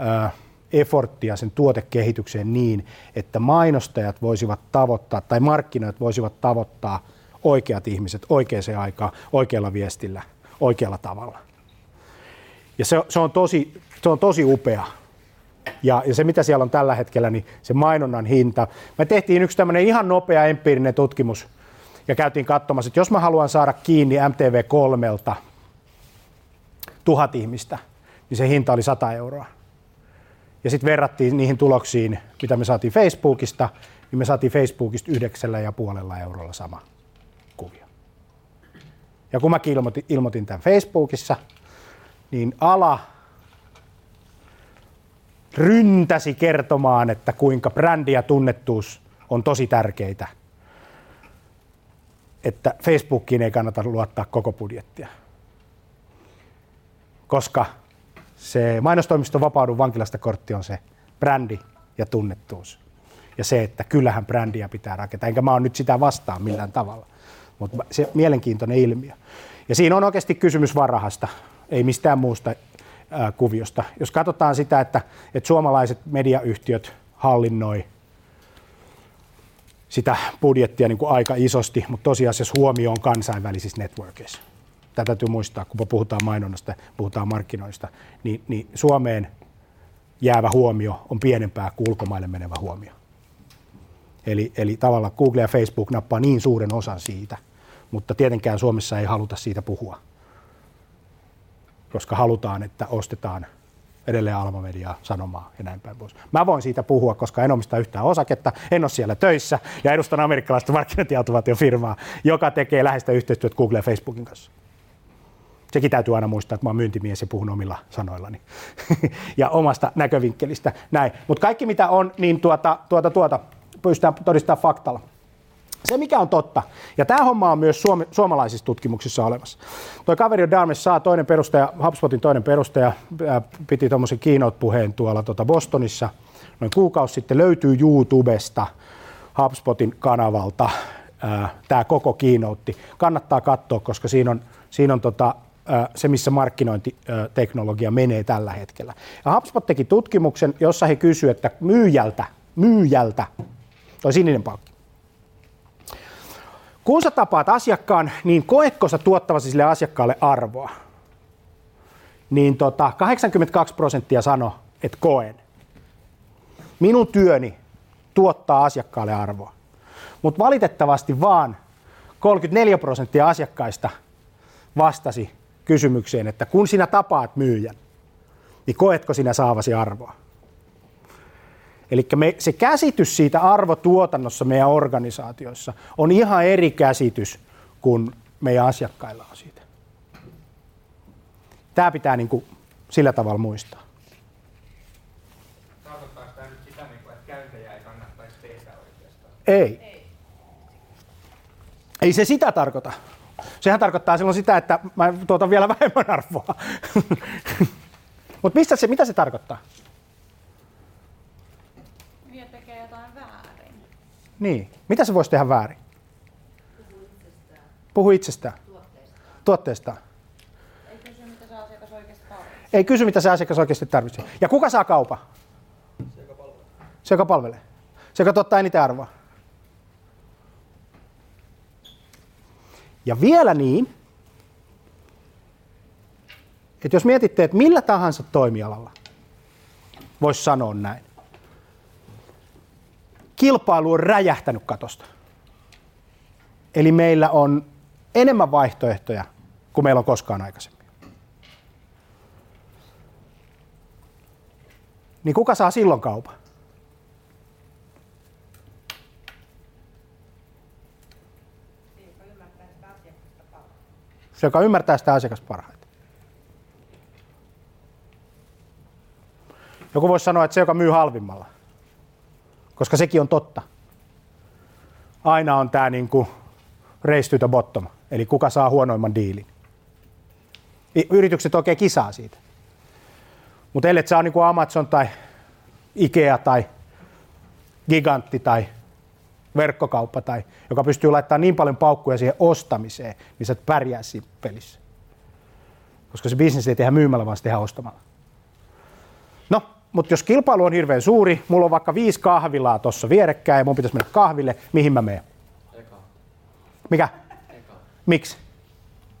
Speaker 6: äh, efforttia sen tuotekehitykseen niin, että mainostajat voisivat tavoittaa tai markkinoit voisivat tavoittaa oikeat ihmiset oikeaan aikaan, oikealla viestillä, oikealla tavalla. Ja se, se, on, tosi, se on tosi upea. Ja, ja se, mitä siellä on tällä hetkellä, niin se mainonnan hinta. Me tehtiin yksi tämmöinen ihan nopea empiirinen tutkimus ja käytiin katsomassa, että jos mä haluan saada kiinni MTV3 tuhat ihmistä, niin se hinta oli 100 euroa. Ja sitten verrattiin niihin tuloksiin, mitä me saatiin Facebookista, niin me saatiin Facebookista yhdeksällä ja puolella eurolla sama kuvio. Ja kun mä ilmoitin, ilmoitin tämän Facebookissa, niin ala ryntäsi kertomaan, että kuinka brändi ja tunnettuus on tosi tärkeitä että Facebookiin ei kannata luottaa koko budjettia. Koska se mainostoimiston vapaudun vankilasta kortti on se brändi ja tunnettuus. Ja se, että kyllähän brändiä pitää rakentaa. Enkä mä oon nyt sitä vastaan millään tavalla. Mutta se mielenkiintoinen ilmiö. Ja siinä on oikeasti kysymys varahasta, ei mistään muusta ää, kuviosta. Jos katsotaan sitä, että, että suomalaiset mediayhtiöt hallinnoi sitä budjettia niin kuin aika isosti, mutta tosiasiassa huomio on kansainvälisissä networkeissa. Tätä täytyy muistaa, kun puhutaan mainonnasta, puhutaan markkinoista, niin, niin Suomeen jäävä huomio on pienempää kuin ulkomaille menevä huomio. Eli, eli tavallaan Google ja Facebook nappaa niin suuren osan siitä, mutta tietenkään Suomessa ei haluta siitä puhua, koska halutaan, että ostetaan edelleen Alma Mediaa, Sanomaa ja näin päin pois. Mä voin siitä puhua, koska en omista yhtään osaketta, en ole siellä töissä ja edustan amerikkalaista markkinointiautomaatiofirmaa, joka tekee läheistä yhteistyötä Google ja Facebookin kanssa. Sekin täytyy aina muistaa, että mä oon myyntimies ja puhun omilla sanoillani ja omasta näkövinkkelistä. Näin. Mutta kaikki mitä on, niin tuota, tuota, tuota, pystytään todistamaan faktalla. Se, mikä on totta, ja tämä homma on myös suom- suomalaisissa tutkimuksissa olemassa. Toi kaveri on Darmes saa toinen perustaja, HubSpotin toinen perustaja, piti tuommoisen keynote-puheen tuolla tuota Bostonissa. Noin kuukausi sitten löytyy YouTubesta HubSpotin kanavalta tämä koko kiinoutti. Kannattaa katsoa, koska siinä on, siinä on tota, se, missä markkinointiteknologia menee tällä hetkellä. Ja HubSpot teki tutkimuksen, jossa he kysyivät, että myyjältä, myyjältä, toi sininen palkki, kun sä tapaat asiakkaan, niin koetko sä tuottavasi sille asiakkaalle arvoa? Niin tota, 82 prosenttia sano, että koen. Minun työni tuottaa asiakkaalle arvoa. Mutta valitettavasti vaan 34 prosenttia asiakkaista vastasi kysymykseen, että kun sinä tapaat myyjän, niin koetko sinä saavasi arvoa? Eli se käsitys siitä arvotuotannossa meidän organisaatioissa on ihan eri käsitys kuin meidän asiakkailla on siitä. Tämä pitää niin kuin sillä tavalla muistaa.
Speaker 8: Tarkoittaako tämä nyt sitä, niin kuin, että käyntejä ei kannattaisi tehdä oikeastaan?
Speaker 6: Ei. Ei se sitä tarkoita. Sehän tarkoittaa silloin sitä, että mä tuotan vielä vähemmän arvoa. Mutta mistä se, mitä se tarkoittaa?
Speaker 7: Mie tekee jotain väärin.
Speaker 6: Niin. Mitä se voisi tehdä väärin? Puhu itsestään. Tuotteestaan.
Speaker 7: Ei kysy, mitä se asiakas oikeasti tarvitsee.
Speaker 6: Ei kysy, mitä se asiakas oikeasti tarvitsee. Ja kuka saa kaupan? Se, joka palvelee. Se, joka tuottaa eniten arvoa. Ja vielä niin, että jos mietitte, että millä tahansa toimialalla, voisi sanoa näin, kilpailu on räjähtänyt katosta. Eli meillä on enemmän vaihtoehtoja kuin meillä on koskaan aikaisemmin. Niin kuka saa silloin kaupan? Se, joka ymmärtää sitä asiakasta parhaiten. Joku voisi sanoa, että se, joka myy halvimmalla. Koska sekin on totta. Aina on tämä niin kuin race to the bottom, eli kuka saa huonoimman diilin. Yritykset oikein kisaa siitä. Mutta ellei saa niin kuin Amazon tai Ikea tai Gigantti tai verkkokauppa tai joka pystyy laittamaan niin paljon paukkuja siihen ostamiseen, niin sä et pärjää siinä pelissä. Koska se bisnes ei tehdä myymällä, vaan se tehdään ostamalla. No, mutta jos kilpailu on hirveän suuri, mulla on vaikka viisi kahvilaa tuossa vierekkäin ja mun pitäisi mennä kahville, mihin mä menen?
Speaker 10: Eka.
Speaker 6: Mikä?
Speaker 10: Eka.
Speaker 6: Miksi?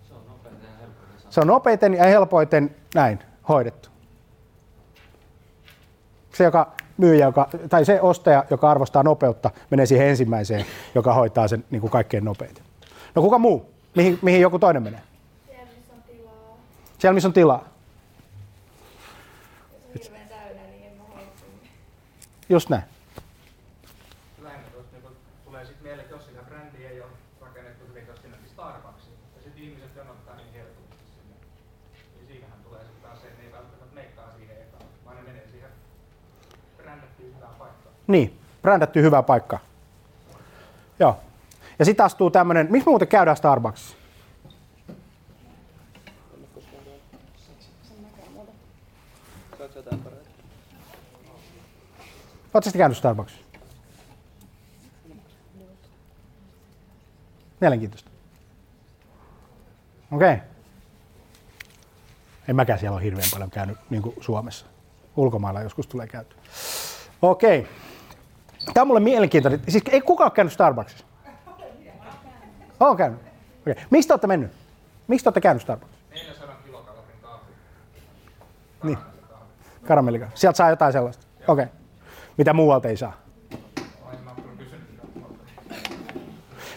Speaker 10: Se on nopeiten ja helpoiten.
Speaker 6: Se on nopeiten ja helpoiten näin hoidettu. Se, joka myyjä, joka, tai se ostaja, joka arvostaa nopeutta, menee siihen ensimmäiseen, joka hoitaa sen niin kuin kaikkein nopeiten. No kuka muu? Mihin, mihin joku toinen menee?
Speaker 11: Siellä missä on tilaa.
Speaker 6: Siellä, missä on tilaa.
Speaker 11: Jos on täynnä, niin.
Speaker 6: Just näin.
Speaker 8: Lähinnä tuosta niin tulee sitten mieleen, että jos sitä brändiä ei ole rakennettu hyvin tuosta sinnekin Starbucksiin, ja sitten ihmiset jonottaa niin helposti sinne, niin siinähän tulee sitten taas se, että ne ei välttämättä meikkaa siihen ekaan, vaan ne menee siihen brändättyyn hyvään paikkaan.
Speaker 6: Niin, brändätty hyvä paikka. Joo. Ja sitten astuu tämmönen, me muuten käydään
Speaker 9: paremmin?
Speaker 6: Oletko sitten käynyt Starbucksissa? Mielenkiintoista. Okei. Okay. En mäkään siellä ole hirveän paljon käynyt niin kuin Suomessa. Ulkomailla joskus tulee käyty. Okei. Okay. Tämä on mulle mielenkiintoinen. Siis ei kukaan ole käynyt Starbucksissa? Olen käynyt. Okay. Mistä olette mennyt? Miksi olette käynyt Starbucksissa?
Speaker 8: 400 kilokalorin kahvi.
Speaker 6: Niin. Karamellika. Sieltä saa jotain sellaista. Okei. Okay. Mitä muualta ei saa?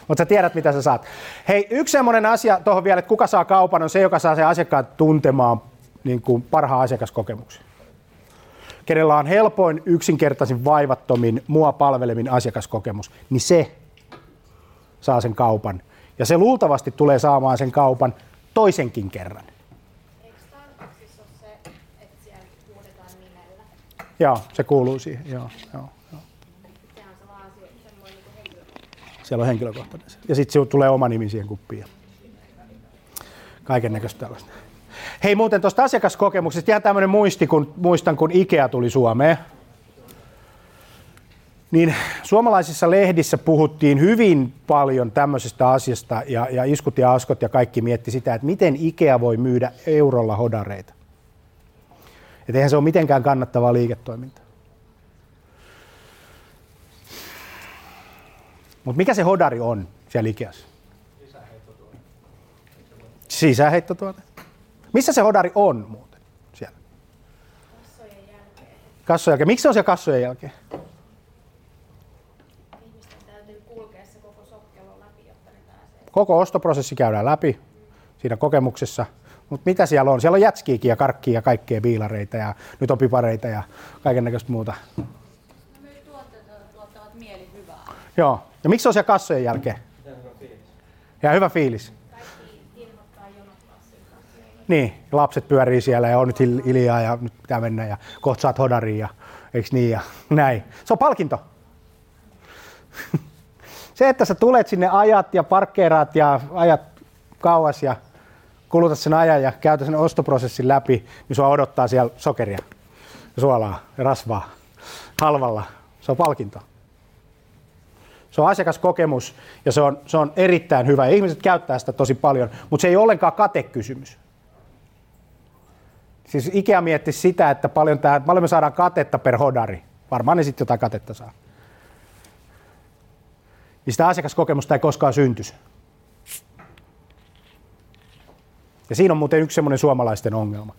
Speaker 6: Mutta sä tiedät, mitä sä saat. Hei, yksi semmoinen asia tuohon vielä, että kuka saa kaupan, on se, joka saa sen asiakkaan tuntemaan niin kuin parhaan asiakaskokemuksen. Kenellä on helpoin, yksinkertaisin, vaivattomin, mua palvelemin asiakaskokemus, niin se saa sen kaupan. Ja se luultavasti tulee saamaan sen kaupan toisenkin kerran. Joo, se kuuluu siihen. Joo, joo, joo.
Speaker 11: Niin henkilö.
Speaker 6: Siellä on henkilökohtainen. Ja sitten tulee oma nimi siihen kuppiin. Kaiken näköistä tällaista. Hei muuten tuosta asiakaskokemuksesta ihan tämmöinen muisti, kun muistan kun Ikea tuli Suomeen. niin suomalaisissa lehdissä puhuttiin hyvin paljon tämmöisestä asiasta ja, ja iskut ja askot ja kaikki mietti sitä, että miten Ikea voi myydä eurolla hodareita. Et eihän se ole mitenkään kannattavaa liiketoimintaa. Mutta mikä se hodari on siellä Ikeassa? Sisäheittotuote. Missä se hodari on muuten siellä? Kassojen jälkeen. Miksi se on siellä kassojen jälkeen? Koko ostoprosessi käydään läpi siinä kokemuksessa. Mutta mitä siellä on? Siellä on jätskiikin ja karkkia ja kaikkea biilareita ja nyt on pipareita ja kaiken näköistä muuta.
Speaker 7: tuottavat mielihyvää.
Speaker 6: Joo. Ja miksi se on siellä kassojen jälkeen? Ja hyvä fiilis. Niin, lapset pyörii siellä ja on nyt hil- hiljaa ja nyt pitää mennä ja kohta saat hodariin ja eikö niin ja näin. Se on palkinto. Se, että sä tulet sinne ajat ja parkkeeraat ja ajat kauas ja kulutat sen ajan ja käytät sen ostoprosessin läpi, niin sua odottaa siellä sokeria suolaa ja rasvaa halvalla. Se on palkinto. Se on asiakaskokemus ja se on, se on erittäin hyvä. Ihmiset käyttää sitä tosi paljon, mutta se ei ole ollenkaan katekysymys. Siis Ikea mietti sitä, että paljon, tää, paljon me saadaan katetta per hodari. Varmaan ne sitten jotain katetta saa. Niin sitä asiakaskokemusta ei koskaan syntyisi. Ja siinä on muuten yksi semmoinen suomalaisten ongelma.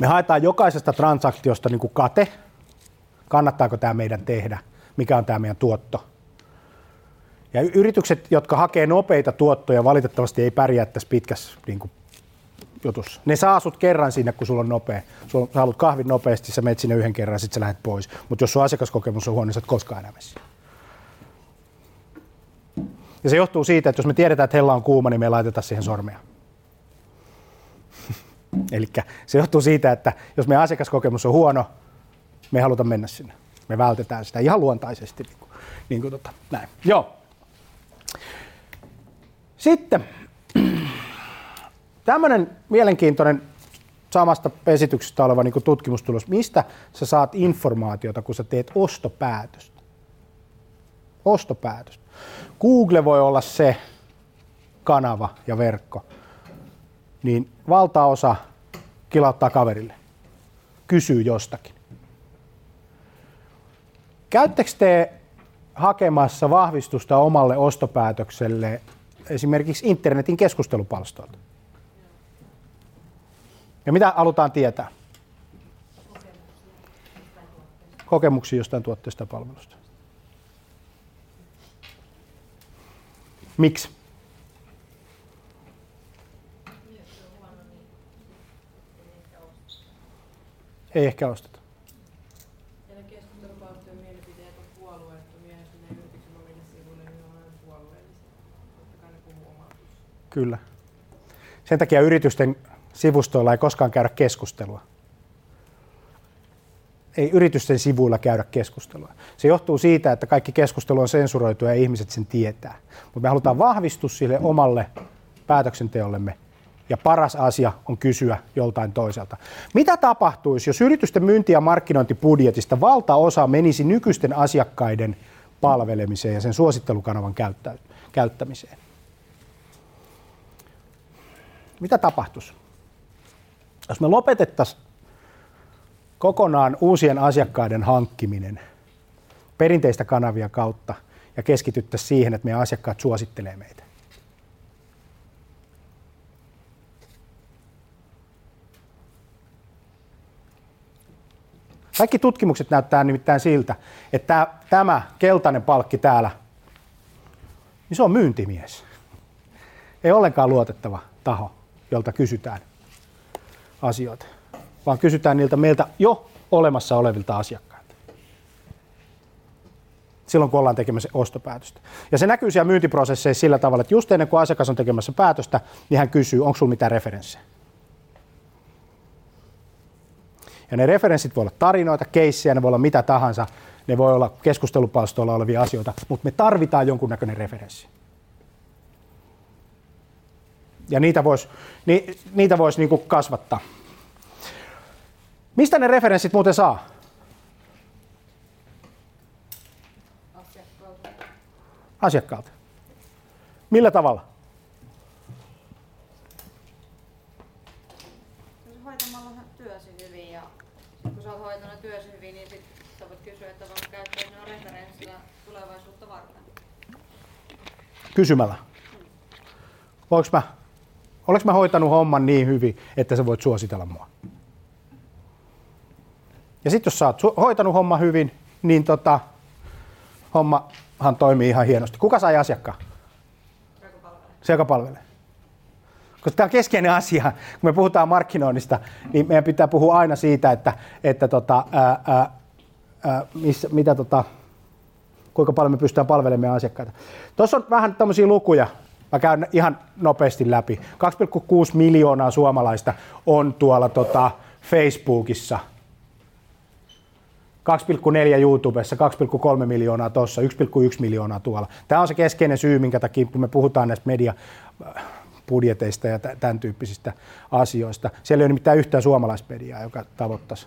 Speaker 6: Me haetaan jokaisesta transaktiosta niin kuin kate, kannattaako tämä meidän tehdä, mikä on tämä meidän tuotto. Ja yritykset, jotka hakee nopeita tuottoja, valitettavasti ei pärjää tässä pitkässä niin kuin, jutussa. Ne saa sut kerran sinne, kun sulla on nopea. Sulla, sä haluat kahvin nopeasti, sä menet sinne yhden kerran sitten sä lähdet pois. Mutta jos sun asiakaskokemus on huono, niin sä et koskaan enää mene Ja se johtuu siitä, että jos me tiedetään, että hella on kuuma, niin me ei laiteta siihen sormea. Eli se johtuu siitä, että jos meidän asiakaskokemus on huono, me ei haluta mennä sinne. Me vältetään sitä ihan luontaisesti. Niin kuin, niin kuin tota, näin. Joo. Sitten tämmöinen mielenkiintoinen samasta esityksestä oleva niin tutkimustulos. Mistä sä saat informaatiota, kun sä teet ostopäätöstä? Ostopäätöstä. Google voi olla se kanava ja verkko. Niin valtaosa kilauttaa kaverille. Kysyy jostakin. Käyttekö te hakemassa vahvistusta omalle ostopäätökselle esimerkiksi internetin keskustelupalstoilta? Ja mitä halutaan tietää? Kokemuksia jostain tuotteesta ja palvelusta. Miksi? Ei ehkä osteta.
Speaker 11: Niin
Speaker 6: Kyllä. Sen takia yritysten sivustoilla ei koskaan käydä keskustelua. Ei yritysten sivuilla käydä keskustelua. Se johtuu siitä, että kaikki keskustelu on sensuroitu ja ihmiset sen tietää. Mutta me halutaan vahvistus sille omalle päätöksenteollemme ja paras asia on kysyä joltain toiselta. Mitä tapahtuisi, jos yritysten myynti- ja markkinointibudjetista valtaosa menisi nykyisten asiakkaiden palvelemiseen ja sen suosittelukanavan käyttä- käyttämiseen? Mitä tapahtuisi? Jos me lopetettaisiin kokonaan uusien asiakkaiden hankkiminen perinteistä kanavia kautta ja keskityttäisiin siihen, että meidän asiakkaat suosittelee meitä. Kaikki tutkimukset näyttää nimittäin siltä, että tämä keltainen palkki täällä, niin se on myyntimies. Ei ollenkaan luotettava taho, jolta kysytään asioita, vaan kysytään niiltä meiltä jo olemassa olevilta asiakkailta. Silloin kun ollaan tekemässä ostopäätöstä. Ja se näkyy siellä myyntiprosesseissa sillä tavalla, että just ennen kuin asiakas on tekemässä päätöstä, niin hän kysyy, onko sulla mitään referenssejä. Ja ne referenssit voi olla tarinoita, keissejä, ne voi olla mitä tahansa, ne voi olla keskustelupalstoilla olevia asioita, mutta me tarvitaan jonkunnäköinen referenssi ja niitä voisi ni, niitä vois niinku kasvattaa. Mistä ne referenssit muuten saa? Asiakkaalta. Asiakkaalta. Millä tavalla?
Speaker 7: Ja niin tulevaisuutta varten.
Speaker 6: Kysymällä. Voinko mä? Oleks mä hoitanut homman niin hyvin, että sä voit suositella mua? Ja sitten jos sä oot hoitanut homman hyvin, niin tota, hommahan toimii ihan hienosti. Kuka sai asiakkaan? Se, joka palvelee. Koska tämä on keskeinen asia, kun me puhutaan markkinoinnista, niin meidän pitää puhua aina siitä, että, että tota, ää, ää, missä, mitä tota, kuinka paljon me pystytään palvelemaan asiakkaita. Tuossa on vähän tämmöisiä lukuja, mä käyn ihan nopeasti läpi. 2,6 miljoonaa suomalaista on tuolla tota, Facebookissa, 2,4 YouTubessa, 2,3 miljoonaa tuossa, 1,1 miljoonaa tuolla. Tämä on se keskeinen syy, minkä takia kun me puhutaan näistä media budjeteista ja tämän tyyppisistä asioista. Siellä ei ole nimittäin yhtään suomalaismediaa, joka tavoittaisi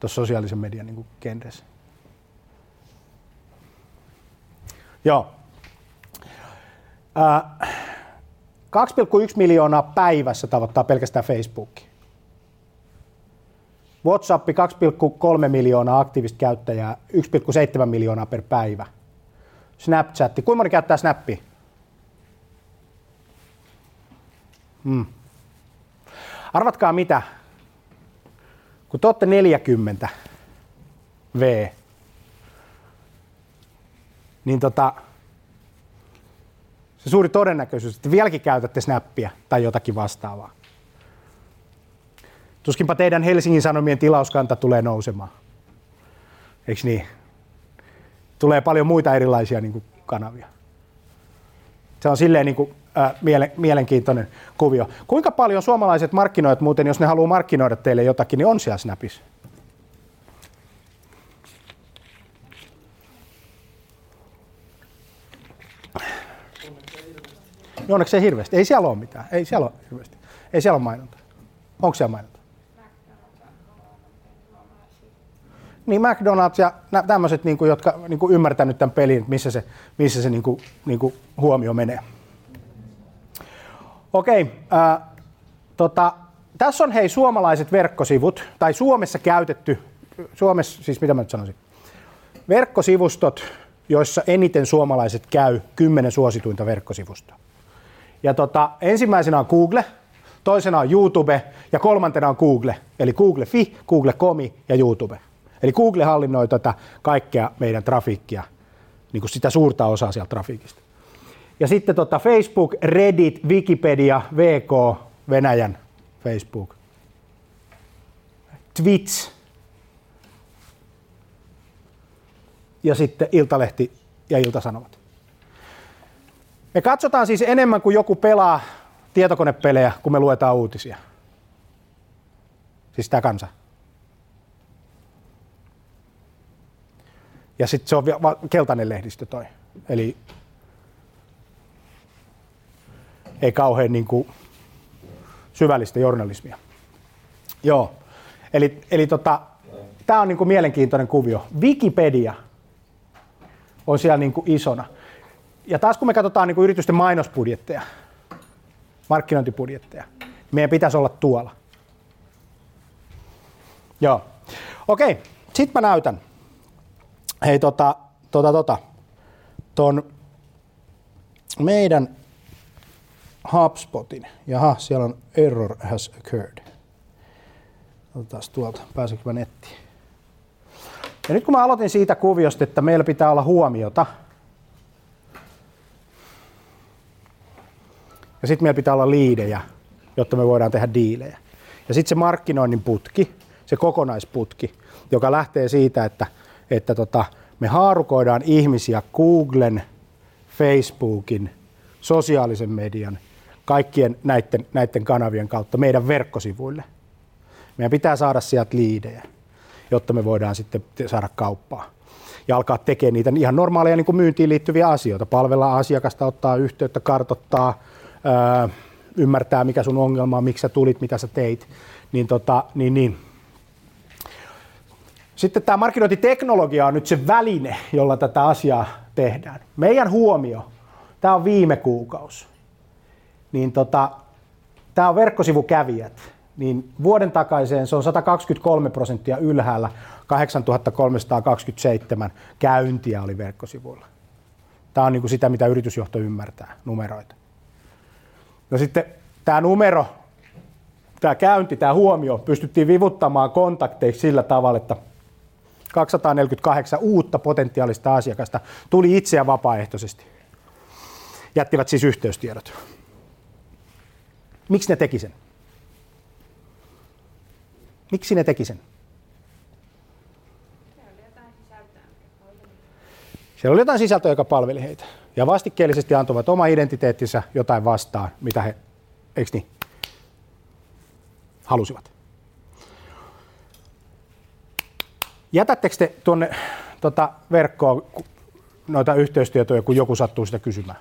Speaker 6: tuossa sosiaalisen median niin genressä. Joo. Äh, 2,1 miljoonaa päivässä tavoittaa pelkästään Facebook. WhatsApp 2,3 miljoonaa aktiivista käyttäjää, 1,7 miljoonaa per päivä. Snapchat, kuinka moni käyttää Snappia? Mm. Arvatkaa mitä, kun te olette 40 V, niin tota, se suuri todennäköisyys, että vieläkin käytätte Snappia tai jotakin vastaavaa. Tuskinpa teidän Helsingin Sanomien tilauskanta tulee nousemaan. Eikö niin? Tulee paljon muita erilaisia niin kuin, kanavia. Se on silleen niin kuin, äh, miele- mielenkiintoinen kuvio. Kuinka paljon suomalaiset markkinoijat muuten, jos ne haluaa markkinoida teille jotakin, niin on siellä Snapissa? No onneksi ei hirveästi. Ei siellä ole mitään. Ei siellä ole hirveästi. Ei siellä ole mainonta. Onko siellä mainonta? Niin McDonald's ja tämmöiset, niin kuin, jotka niin kuin ymmärtänyt tämän pelin, missä se, missä se niin kuin, niin kuin huomio menee. Okei, äh, tota, tässä on hei suomalaiset verkkosivut, tai Suomessa käytetty, Suomessa, siis mitä mä nyt sanoisin, verkkosivustot, joissa eniten suomalaiset käy, kymmenen suosituinta verkkosivustoa. Ja tota, ensimmäisenä on Google, toisena on YouTube ja kolmantena on Google, eli Google.fi, Google.comi ja YouTube. Eli Google hallinnoi tätä kaikkea meidän trafiikkia, niin kuin sitä suurta osaa sieltä trafiikista. Ja sitten tota Facebook, Reddit, Wikipedia, VK, Venäjän Facebook, Twitch ja sitten Iltalehti ja Iltasanomat. Me katsotaan siis enemmän kuin joku pelaa tietokonepelejä, kun me luetaan uutisia. Siis tämä kansa. Ja sitten se on keltainen lehdistö toi. Eli ei kauhean niin kuin syvällistä journalismia. Joo. Eli, eli tota, tämä on niin kuin mielenkiintoinen kuvio. Wikipedia on siellä niin kuin isona. Ja taas kun me katsotaan niin kuin yritysten mainosbudjetteja, markkinointibudjetteja, meidän pitäisi olla tuolla. Joo. Okei, sitten mä näytän. Hei, tota, tota, tota, ton meidän HubSpotin. Jaha, siellä on error has occurred. Otetaan tuolta, pääsenkö mä nettiin. Ja nyt kun mä aloitin siitä kuviosta, että meillä pitää olla huomiota, ja sitten meillä pitää olla liidejä, jotta me voidaan tehdä diilejä. Ja sitten se markkinoinnin putki, se kokonaisputki, joka lähtee siitä, että, että tota, me haarukoidaan ihmisiä Googlen, Facebookin, sosiaalisen median, kaikkien näiden, näiden kanavien kautta meidän verkkosivuille. Meidän pitää saada sieltä liidejä, jotta me voidaan sitten saada kauppaa ja alkaa tekemään niitä ihan normaaleja niin kuin myyntiin liittyviä asioita. Palvella asiakasta, ottaa yhteyttä, kartottaa, ymmärtää mikä sun ongelma on, miksi sä tulit, mitä sä teit. Niin, tota, niin, niin. Sitten tämä markkinointiteknologia on nyt se väline, jolla tätä asiaa tehdään. Meidän huomio, tämä on viime kuukausi, niin tota, tämä on verkkosivukävijät, niin vuoden takaiseen se on 123 prosenttia ylhäällä, 8327 käyntiä oli verkkosivuilla. Tämä on niin kuin sitä, mitä yritysjohto ymmärtää, numeroita. No sitten tämä numero, tämä käynti, tämä huomio pystyttiin vivuttamaan kontakteiksi sillä tavalla, että 248 uutta potentiaalista asiakasta tuli itseä vapaaehtoisesti. Jättivät siis yhteystiedot. Miksi ne teki sen? Miksi ne teki sen? Siellä oli jotain sisältöä, joka palveli heitä. Ja vastikkeellisesti antoivat oma identiteettinsä jotain vastaan, mitä he, eikö niin, halusivat. Jätättekö te tuonne tota, verkkoon noita yhteystietoja, kun joku sattuu sitä kysymään?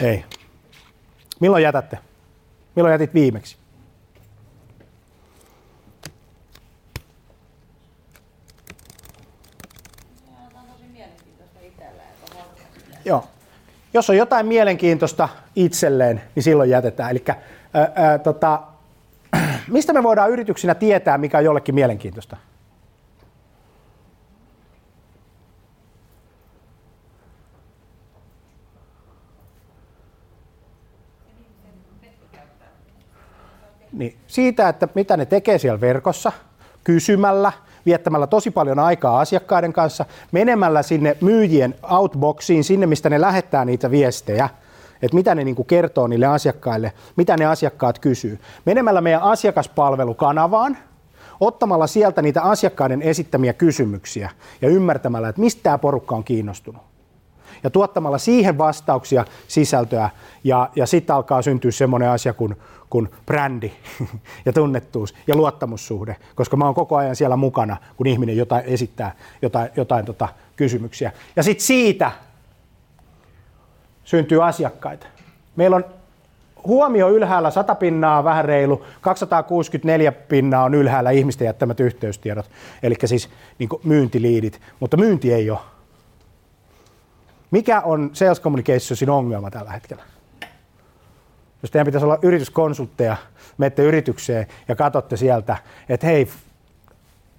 Speaker 6: Ei. Milloin jätätte? Milloin jätit viimeksi? Joo. Jos on jotain mielenkiintoista itselleen, niin silloin jätetään. Eli ää, ää, tota, mistä me voidaan yrityksinä tietää, mikä on jollekin mielenkiintoista? Niin, siitä, että mitä ne tekee siellä verkossa, kysymällä, viettämällä tosi paljon aikaa asiakkaiden kanssa, menemällä sinne myyjien outboxiin, sinne mistä ne lähettää niitä viestejä, että mitä ne niin kertoo niille asiakkaille, mitä ne asiakkaat kysyy. Menemällä meidän asiakaspalvelukanavaan, ottamalla sieltä niitä asiakkaiden esittämiä kysymyksiä ja ymmärtämällä, että mistä tämä porukka on kiinnostunut. Ja tuottamalla siihen vastauksia, sisältöä ja, ja sitten alkaa syntyä semmoinen asia kuin, kuin brändi ja tunnettuus ja luottamussuhde, koska mä oon koko ajan siellä mukana, kun ihminen jotain esittää jotain, jotain tota, kysymyksiä. Ja sitten siitä syntyy asiakkaita. Meillä on huomio ylhäällä 100 pinnaa, vähän reilu, 264 pinnaa on ylhäällä ihmisten jättämät yhteystiedot, eli siis niin myyntiliidit, mutta myynti ei ole. Mikä on Sales Communicationsin ongelma tällä hetkellä? Jos teidän pitäisi olla yrityskonsultteja, menette yritykseen ja katsotte sieltä, että hei,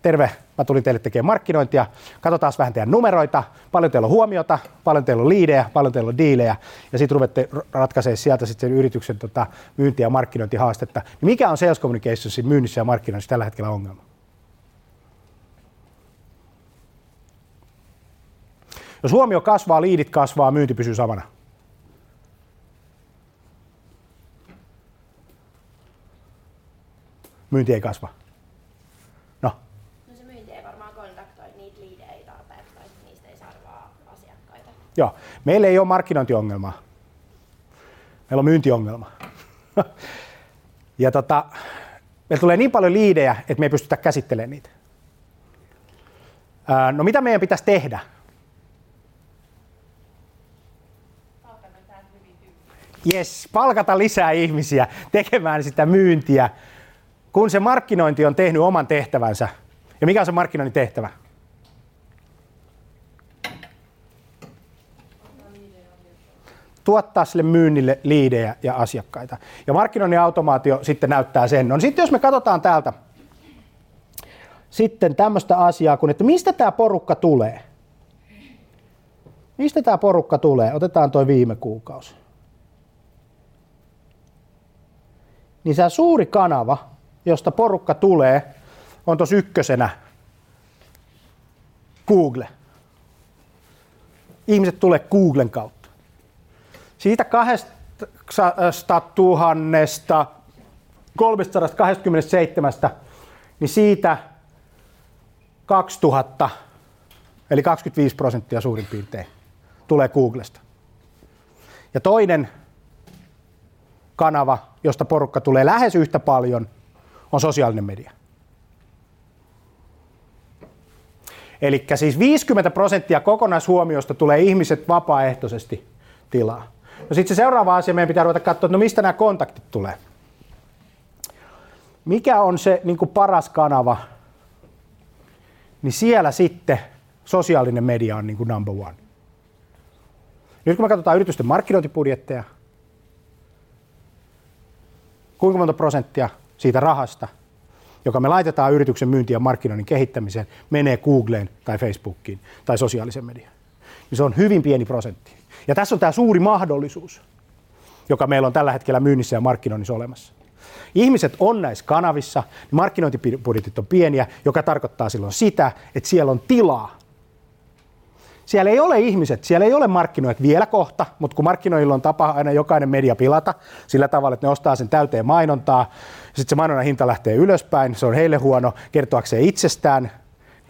Speaker 6: terve, mä tulin teille tekemään markkinointia, katsotaan vähän teidän numeroita, paljon teillä on huomiota, paljon teillä on liidejä, paljon teillä on diilejä, ja sitten ruvette ratkaisemaan sieltä sitten sen yrityksen tota, myynti- ja markkinointihaastetta. Niin mikä on Sales Communicationsin myynnissä ja markkinoinnissa tällä hetkellä ongelma? Jos huomio kasvaa, liidit kasvaa, myynti pysyy samana. Myynti ei kasva. No,
Speaker 12: No se myynti ei varmaan kontaktoi niitä liidejä tarpeeksi tai niistä ei saada vaan asiakkaita.
Speaker 6: joo. Meillä ei ole markkinointiongelmaa. Meillä on myyntiongelma. ja tota, meillä tulee niin paljon liidejä, että me ei pystytä käsittelemään niitä. No mitä meidän pitäisi tehdä? Yes, palkata lisää ihmisiä tekemään sitä myyntiä, kun se markkinointi on tehnyt oman tehtävänsä. Ja mikä on se markkinoinnin tehtävä? tuottaa sille myynnille liidejä ja asiakkaita. Ja markkinoinnin automaatio sitten näyttää sen. No sitten jos me katsotaan täältä sitten tämmöistä asiaa kuin, että mistä tämä porukka tulee? Mistä tämä porukka tulee? Otetaan toi viime kuukausi. Niin se suuri kanava, josta porukka tulee, on tuossa ykkösenä Google. Ihmiset tulee Googlen kautta. Siitä 200 000, 327, niin siitä 2000, eli 25 prosenttia suurin piirtein, tulee Googlesta. Ja toinen kanava, josta porukka tulee lähes yhtä paljon, on sosiaalinen media. Eli siis 50 prosenttia kokonaishuomiosta tulee ihmiset vapaaehtoisesti tilaa. No sitten se seuraava asia, meidän pitää ruveta katsoa, että no mistä nämä kontaktit tulee. Mikä on se niin kuin paras kanava? Niin siellä sitten sosiaalinen media on niin kuin number one. Nyt kun me katsotaan yritysten markkinointibudjetteja, kuinka monta prosenttia siitä rahasta, joka me laitetaan yrityksen myynti- ja markkinoinnin kehittämiseen, menee Googleen tai Facebookiin tai sosiaalisen mediaan. Niin se on hyvin pieni prosentti. Ja tässä on tämä suuri mahdollisuus, joka meillä on tällä hetkellä myynnissä ja markkinoinnissa olemassa. Ihmiset on näissä kanavissa, markkinointibudjetit on pieniä, joka tarkoittaa silloin sitä, että siellä on tilaa. Siellä ei ole ihmiset, siellä ei ole markkinoit vielä kohta, mutta kun markkinoilla on tapa aina jokainen media pilata sillä tavalla, että ne ostaa sen täyteen mainontaa, sitten se mainonnan hinta lähtee ylöspäin, se on heille huono kertoakseen itsestään,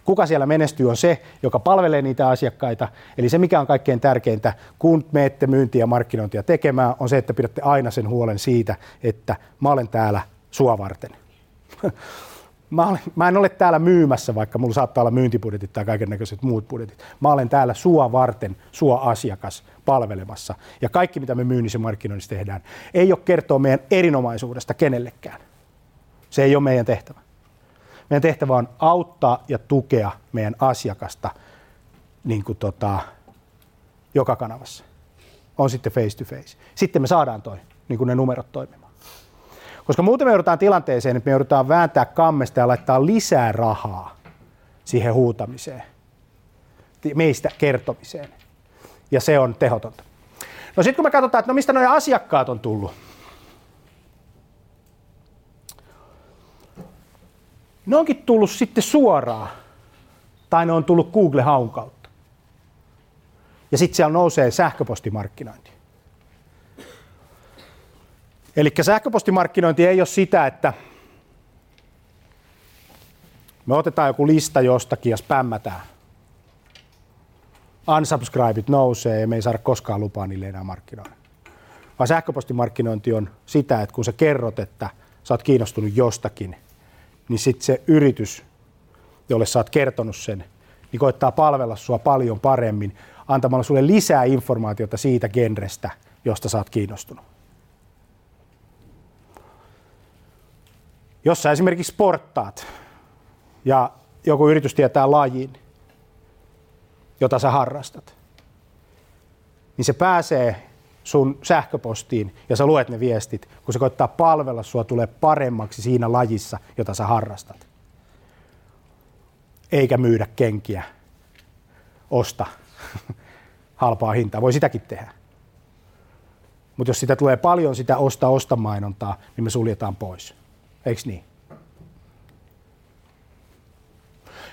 Speaker 6: kuka siellä menestyy on se, joka palvelee niitä asiakkaita. Eli se, mikä on kaikkein tärkeintä, kun meette myyntiä ja markkinointia tekemään, on se, että pidätte aina sen huolen siitä, että mä olen täällä sua varten. Mä, olen, mä en ole täällä myymässä, vaikka mulla saattaa olla myyntibudjetit tai kaiken näköiset muut budjetit. Mä olen täällä sua varten, sua asiakas palvelemassa. Ja kaikki, mitä me myynnissä markkinoinnissa tehdään, ei ole kertoa meidän erinomaisuudesta kenellekään. Se ei ole meidän tehtävä. Meidän tehtävä on auttaa ja tukea meidän asiakasta niin kuin tota, joka kanavassa. On sitten face to face. Sitten me saadaan toi, niin kuin ne numerot toimimaan. Koska muuten me joudutaan tilanteeseen, että me joudutaan vääntää kammesta ja laittaa lisää rahaa siihen huutamiseen, meistä kertomiseen. Ja se on tehotonta. No sitten kun me katsotaan, että no mistä nuo asiakkaat on tullut, ne onkin tullut sitten suoraan, tai ne on tullut Google-haun kautta. Ja sitten siellä nousee sähköpostimarkkinointi. Eli sähköpostimarkkinointi ei ole sitä, että me otetaan joku lista jostakin ja spämmätään. Unsubscribeit nousee ja me ei saada koskaan lupaa niille enää markkinoida. Vaan sähköpostimarkkinointi on sitä, että kun sä kerrot, että sä oot kiinnostunut jostakin – niin sitten se yritys, jolle sä oot kertonut sen, niin koittaa palvella sua paljon paremmin antamalla sulle lisää informaatiota siitä genrestä, josta sä oot kiinnostunut. Jos sä esimerkiksi sporttaat ja joku yritys tietää lajin, jota sä harrastat, niin se pääsee sun sähköpostiin ja sä luet ne viestit, kun se koittaa palvella sua tulee paremmaksi siinä lajissa, jota sä harrastat. Eikä myydä kenkiä, osta halpaa hintaa. Voi sitäkin tehdä. Mutta jos sitä tulee paljon sitä osta osta mainontaa, niin me suljetaan pois. Eikö niin?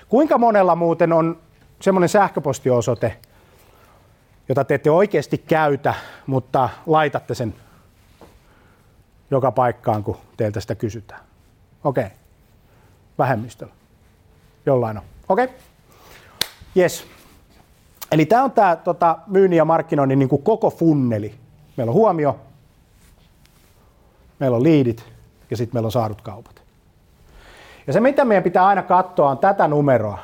Speaker 6: Kuinka monella muuten on semmoinen sähköpostiosoite, jota te ette oikeasti käytä, mutta laitatte sen joka paikkaan, kun teiltä sitä kysytään. Okei. Okay. Vähemmistöllä. Jollain on. Okei. Okay. Yes. Eli tämä on tämä tota, myynnin ja markkinoinnin niin kuin koko funneli. Meillä on huomio, meillä on liidit ja sitten meillä on saadut kaupat. Ja se, mitä meidän pitää aina katsoa, on tätä numeroa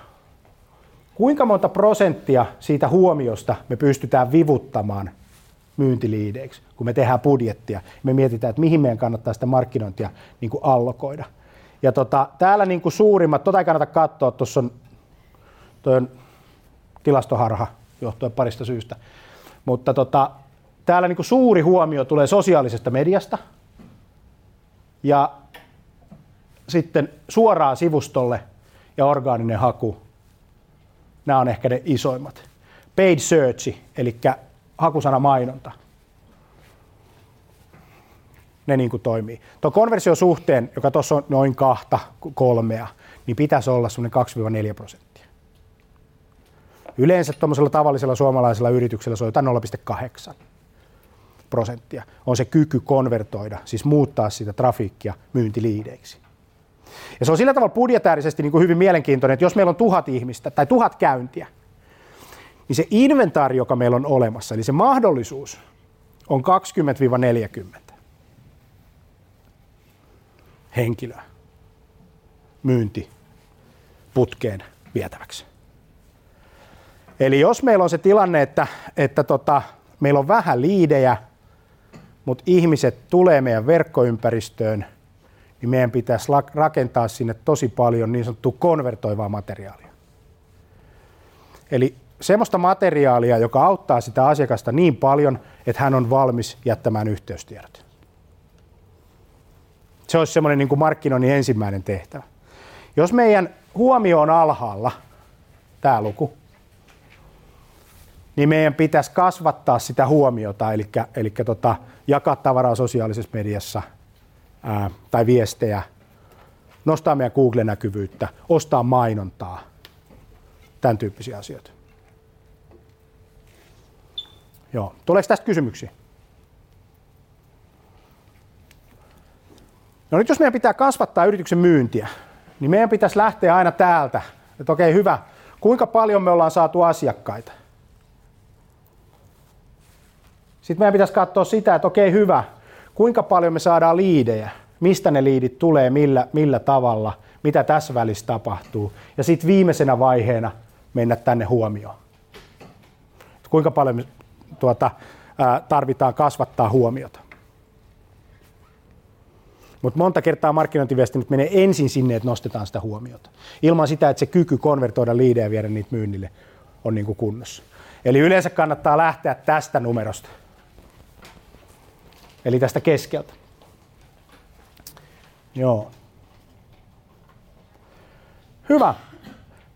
Speaker 6: kuinka monta prosenttia siitä huomiosta me pystytään vivuttamaan myyntiliideiksi, kun me tehdään budjettia. Me mietitään, että mihin meidän kannattaa sitä markkinointia niin kuin allokoida. Ja tota, täällä niin kuin suurimmat, tota ei kannata katsoa, tuossa on, toi on tilastoharha johtuen parista syystä, mutta tota, täällä niin kuin suuri huomio tulee sosiaalisesta mediasta ja sitten suoraan sivustolle ja orgaaninen haku Nämä on ehkä ne isoimmat. Paid search, eli hakusana mainonta. Ne niin kuin toimii. Tuo konversiosuhteen, joka tuossa on noin kahta, kolmea, niin pitäisi olla semmoinen 2-4 prosenttia. Yleensä tuommoisella tavallisella suomalaisella yrityksellä se on jotain 0,8 prosenttia. On se kyky konvertoida, siis muuttaa sitä trafiikkia myyntiliideiksi. Ja se on sillä tavalla budjetäärisesti niin kuin hyvin mielenkiintoinen, että jos meillä on tuhat ihmistä tai tuhat käyntiä, niin se inventaari, joka meillä on olemassa, eli se mahdollisuus on 20-40 henkilöä myynti putkeen vietäväksi. Eli jos meillä on se tilanne, että, että tota, meillä on vähän liidejä, mutta ihmiset tulee meidän verkkoympäristöön – niin meidän pitäisi rakentaa sinne tosi paljon niin sanottua konvertoivaa materiaalia. Eli semmoista materiaalia, joka auttaa sitä asiakasta niin paljon, että hän on valmis jättämään yhteystiedot. Se olisi semmoinen niin markkinoinnin ensimmäinen tehtävä. Jos meidän huomio on alhaalla, tämä luku, niin meidän pitäisi kasvattaa sitä huomiota, eli, eli tota, jakaa tavaraa sosiaalisessa mediassa ää, tai viestejä, nostaa meidän Google-näkyvyyttä, ostaa mainontaa, tämän tyyppisiä asioita. Joo. Tuleeko tästä kysymyksiä? No nyt jos meidän pitää kasvattaa yrityksen myyntiä, niin meidän pitäisi lähteä aina täältä, että okei hyvä, kuinka paljon me ollaan saatu asiakkaita. Sitten meidän pitäisi katsoa sitä, että okei hyvä, kuinka paljon me saadaan liidejä, mistä ne liidit tulee, millä, millä tavalla, mitä tässä välissä tapahtuu. Ja sitten viimeisenä vaiheena mennä tänne huomioon. Kuinka paljon me tuota, ää, tarvitaan kasvattaa huomiota. Mutta monta kertaa markkinointiviestintä menee ensin sinne, että nostetaan sitä huomiota. Ilman sitä, että se kyky konvertoida liidejä ja viedä niitä myynnille on niin kuin kunnossa. Eli yleensä kannattaa lähteä tästä numerosta. Eli tästä keskeltä. Joo. Hyvä.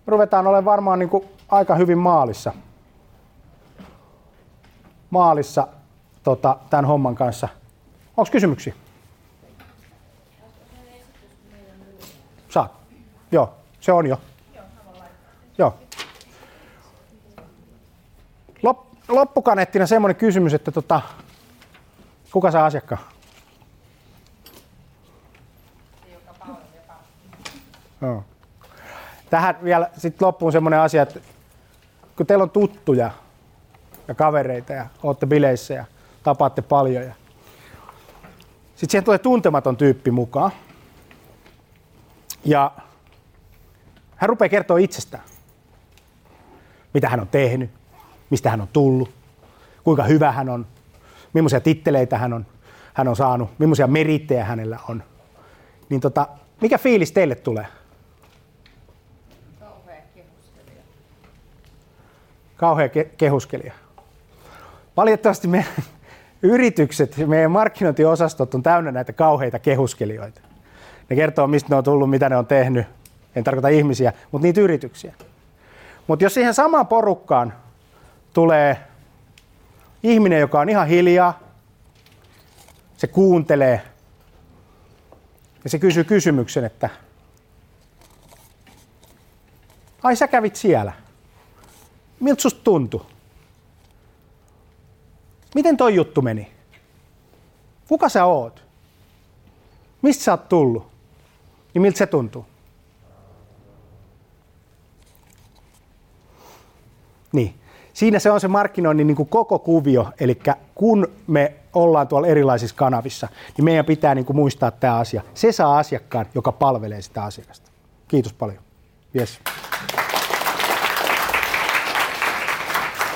Speaker 6: Ruvetaan olemaan varmaan niin kuin aika hyvin maalissa. Maalissa tota, tämän homman kanssa. Onko kysymyksiä? Saat. Joo, se on jo. Joo. Lop, loppukaneettina semmoinen kysymys, että tota, kuka saa asiakkaan? Joo. Tähän vielä sitten loppuun semmoinen asia, että kun teillä on tuttuja ja kavereita ja olette bileissä ja tapaatte paljon ja sitten siihen tulee tuntematon tyyppi mukaan. Ja hän rupeaa kertoa itsestään, mitä hän on tehnyt, mistä hän on tullut, kuinka hyvä hän on, millaisia titteleitä hän on, hän on saanut, millaisia merittejä hänellä on. Niin tota, mikä fiilis teille tulee? Kauhea ke- kehuskelija. Valitettavasti me yritykset, meidän markkinointiosastot on täynnä näitä kauheita kehuskelijoita. Ne kertoo, mistä ne on tullut, mitä ne on tehnyt. En tarkoita ihmisiä, mutta niitä yrityksiä. Mutta jos siihen samaan porukkaan tulee ihminen, joka on ihan hiljaa, se kuuntelee ja se kysyy kysymyksen, että ai sä kävit siellä. Miltä susta tuntui? Miten toi juttu meni? Kuka sä oot? Mistä sä oot tullut? Niin miltä se tuntuu? Niin. Siinä se on se markkinoinnin niin kuin koko kuvio, eli kun me ollaan tuolla erilaisissa kanavissa, niin meidän pitää niin kuin muistaa tämä asia. Se saa asiakkaan, joka palvelee sitä asiakasta. Kiitos paljon. Yes.